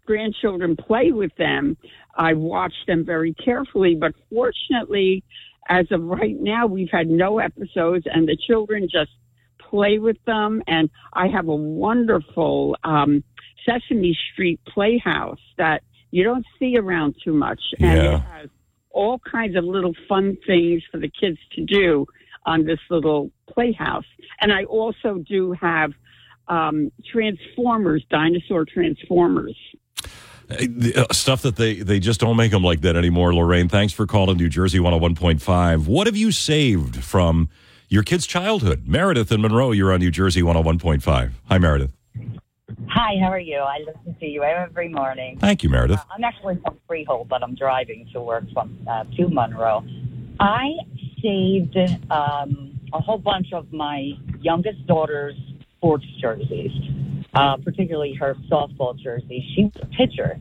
grandchildren play with them, I watch them very carefully. But fortunately, as of right now, we've had no episodes, and the children just play with them. And I have a wonderful um, Sesame Street playhouse that you don't see around too much. And Yeah. it has all kinds of little fun things for the kids to do on this little playhouse. And I also do have um, Transformers, dinosaur Transformers. Uh, Stuff that they, they just don't make them like that anymore, Lorraine. Thanks for calling New Jersey 101.5. What have you saved from your kid's childhood? Meredith and Monroe, you're on New Jersey 101.5. Hi, Meredith. Hi, how are you? I listen to you every morning. Thank you, Meredith. Uh, I'm actually from Freehold, but I'm driving to work from uh, to Monroe. I saved um, a whole bunch of my youngest daughter's sports jerseys, uh, particularly her softball jersey. She was a pitcher.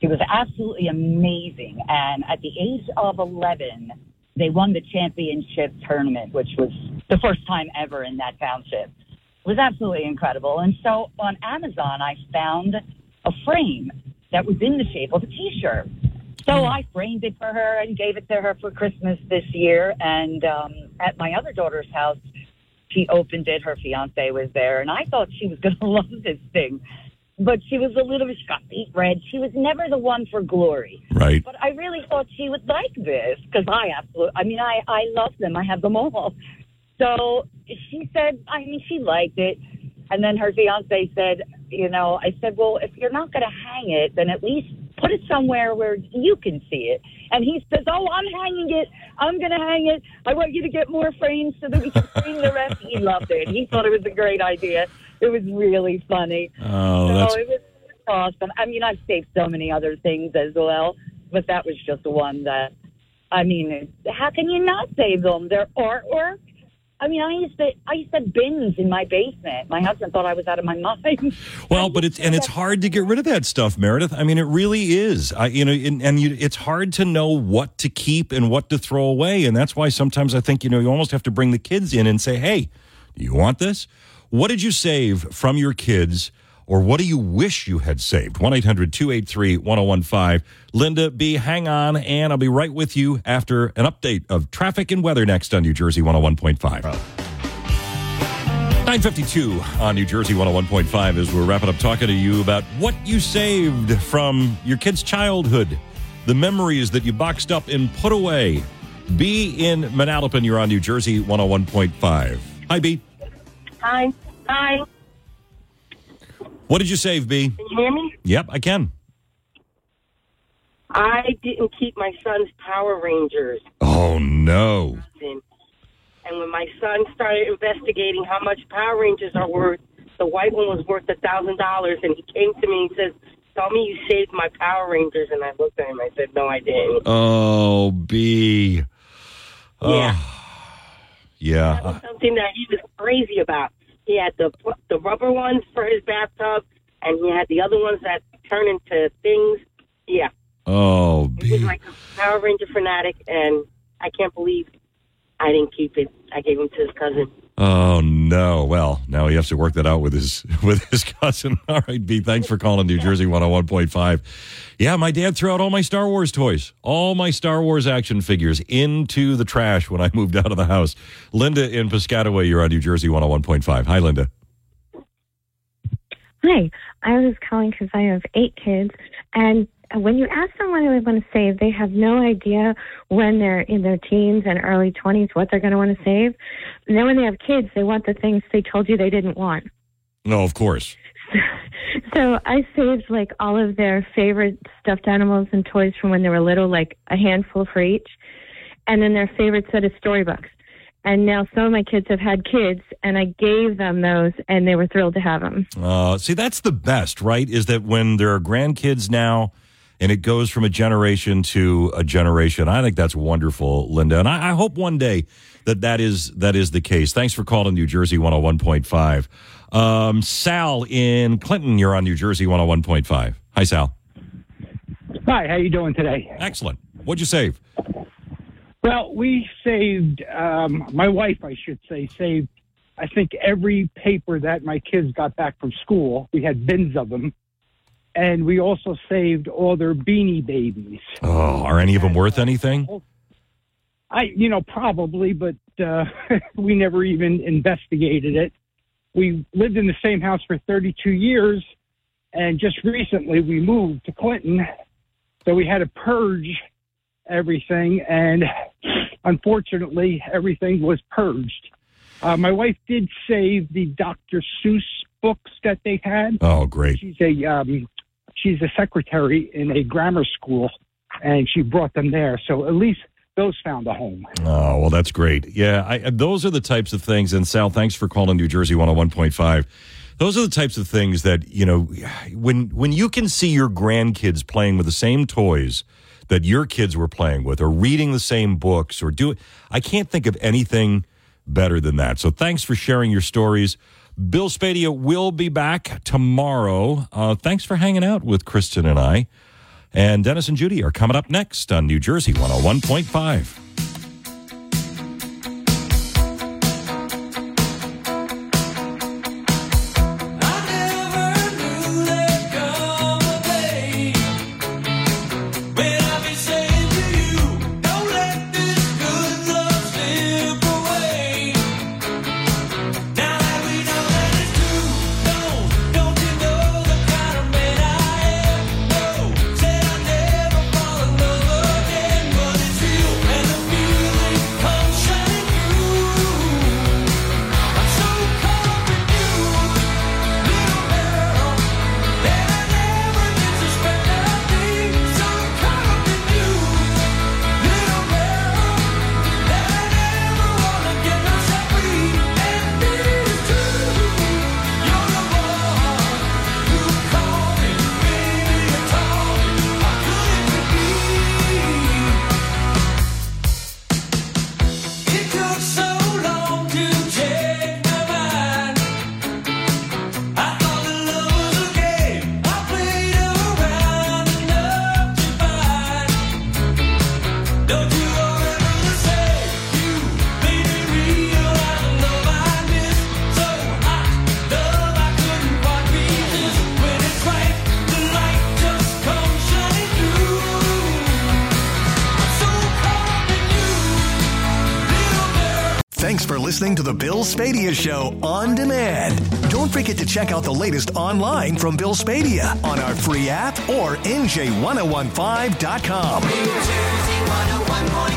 She was absolutely amazing, and at the age of 11, they won the championship tournament, which was the first time ever in that township. Was absolutely incredible. And so on Amazon, I found a frame that was in the shape of a T-shirt. So I framed it for her and gave it to her for Christmas this year. And um, at my other daughter's house, she opened it. Her fiance was there, and I thought she was *laughs* going to love this thing. But she was a little bit she got beet red. She was never the one for glory. Right. But I really thought she would like this because I absolutely, I mean, I, I love them. I have them all. So she said, I mean, she liked it. And then her fiance said, you know, I said, well, if you're not going to hang it, then at least put it somewhere where you can see it. And he says, oh, I'm hanging it. I'm going to hang it. I want you to get more frames so that we can frame the rest. He loved it. He thought it was a great idea. It was really funny. Oh, so that's it was awesome. I mean, I've saved so many other things as well, but that was just one that, I mean, how can you not save them? They're artwork. I mean, I used to I used to have bins in my basement. My husband thought I was out of my *laughs* mind. Well, but it's and it's *laughs* hard to get rid of that stuff, Meredith. I mean, it really is. I, you know, and, and you, it's hard to know what to keep and what to throw away, and that's why sometimes I think you know you almost have to bring the kids in and say, "Hey, do you want this? What did you save from your kids?" Or what do you wish you had saved? 1 800 283 1015. Linda B., hang on, and I'll be right with you after an update of traffic and weather next on New Jersey 101.5. 952 on New Jersey 101.5 as we're wrapping up talking to you about what you saved from your kid's childhood, the memories that you boxed up and put away. B in Manalapan, you're on New Jersey 101.5. Hi, B. Hi. Hi. What did you save, B? Can you hear me? Yep, I can. I didn't keep my son's Power Rangers. Oh, no. And when my son started investigating how much Power Rangers are worth, the white one was worth a thousand dollars, and he came to me and says, "Tell me you saved my Power Rangers." And I looked at him. I said, "No, I didn't." Oh, B. Yeah. Oh. yeah. That was something that he was crazy about. He had the the rubber ones for his bathtub, and he had the other ones that turn into things. Yeah, Oh, he was like a Power Ranger fanatic, and I can't believe I didn't keep it. I gave him to his cousin. Oh no. Well, now he has to work that out with his *laughs* with his cousin. *laughs* All right, B. Thanks for calling New Jersey 101.5. Yeah, my dad threw out all my Star Wars toys, all my Star Wars action figures into the trash when I *laughs* moved out of the house. Linda in Piscataway, you're on New Jersey 101.5. Hi, Linda. Hi, I was calling because I have eight kids, and when you ask someone what they want to save, they have no idea when they're in their teens and early 20s what they're going to want to save. And then when they have kids, they want the things they told you they didn't want. No, of course. *laughs* So I saved like all of their favorite stuffed animals and toys from when they were little, like a handful for each, and then their favorite set of storybooks. And now some of my kids have had kids, and I gave them those, and they were thrilled to have them. Uh, see, that's the best, right? Is that when there are grandkids now and it goes from a generation to a generation. I think that's wonderful, Linda. And I, I hope one day that that is, that is the case. Thanks for calling New Jersey 101.5. Um, Sal in Clinton, you're on New Jersey 101.5. Hi, Sal. Hi, how you doing today? Excellent. What'd you save? Well, we saved, um, my wife, I should say, saved, I think, every paper that my kids got back from school. We had bins of them. And we also saved all their beanie babies. Oh, are any of them worth anything? I, you know, probably, but uh, *laughs* we never even investigated it. We lived in the same house for 32 years, and just recently we moved to Clinton, so we had to purge everything, and unfortunately, everything was purged. Uh, my wife did save the Dr. Seuss books that they had. Oh, great. She's a um, she's a secretary in a grammar school, and she brought them there. So at least those found a home. Oh, well, that's great. Yeah, I, uh, those are the types of things. And Sal, thanks for calling New Jersey 101.5. Those are the types of things that, you know, when when you can see your grandkids playing with the same toys that your kids were playing with or reading the same books or do I can't think of anything better than that. So thanks for sharing your stories. Bill Spadea will be back tomorrow. Uh, thanks for hanging out with Kristen and I. And Dennis and Judy are coming up next on New Jersey 101.5. Spadea Show on demand. Don't forget to check out the latest online from Bill Spadea on our free app or NJ1015.com. New Jersey 101.5.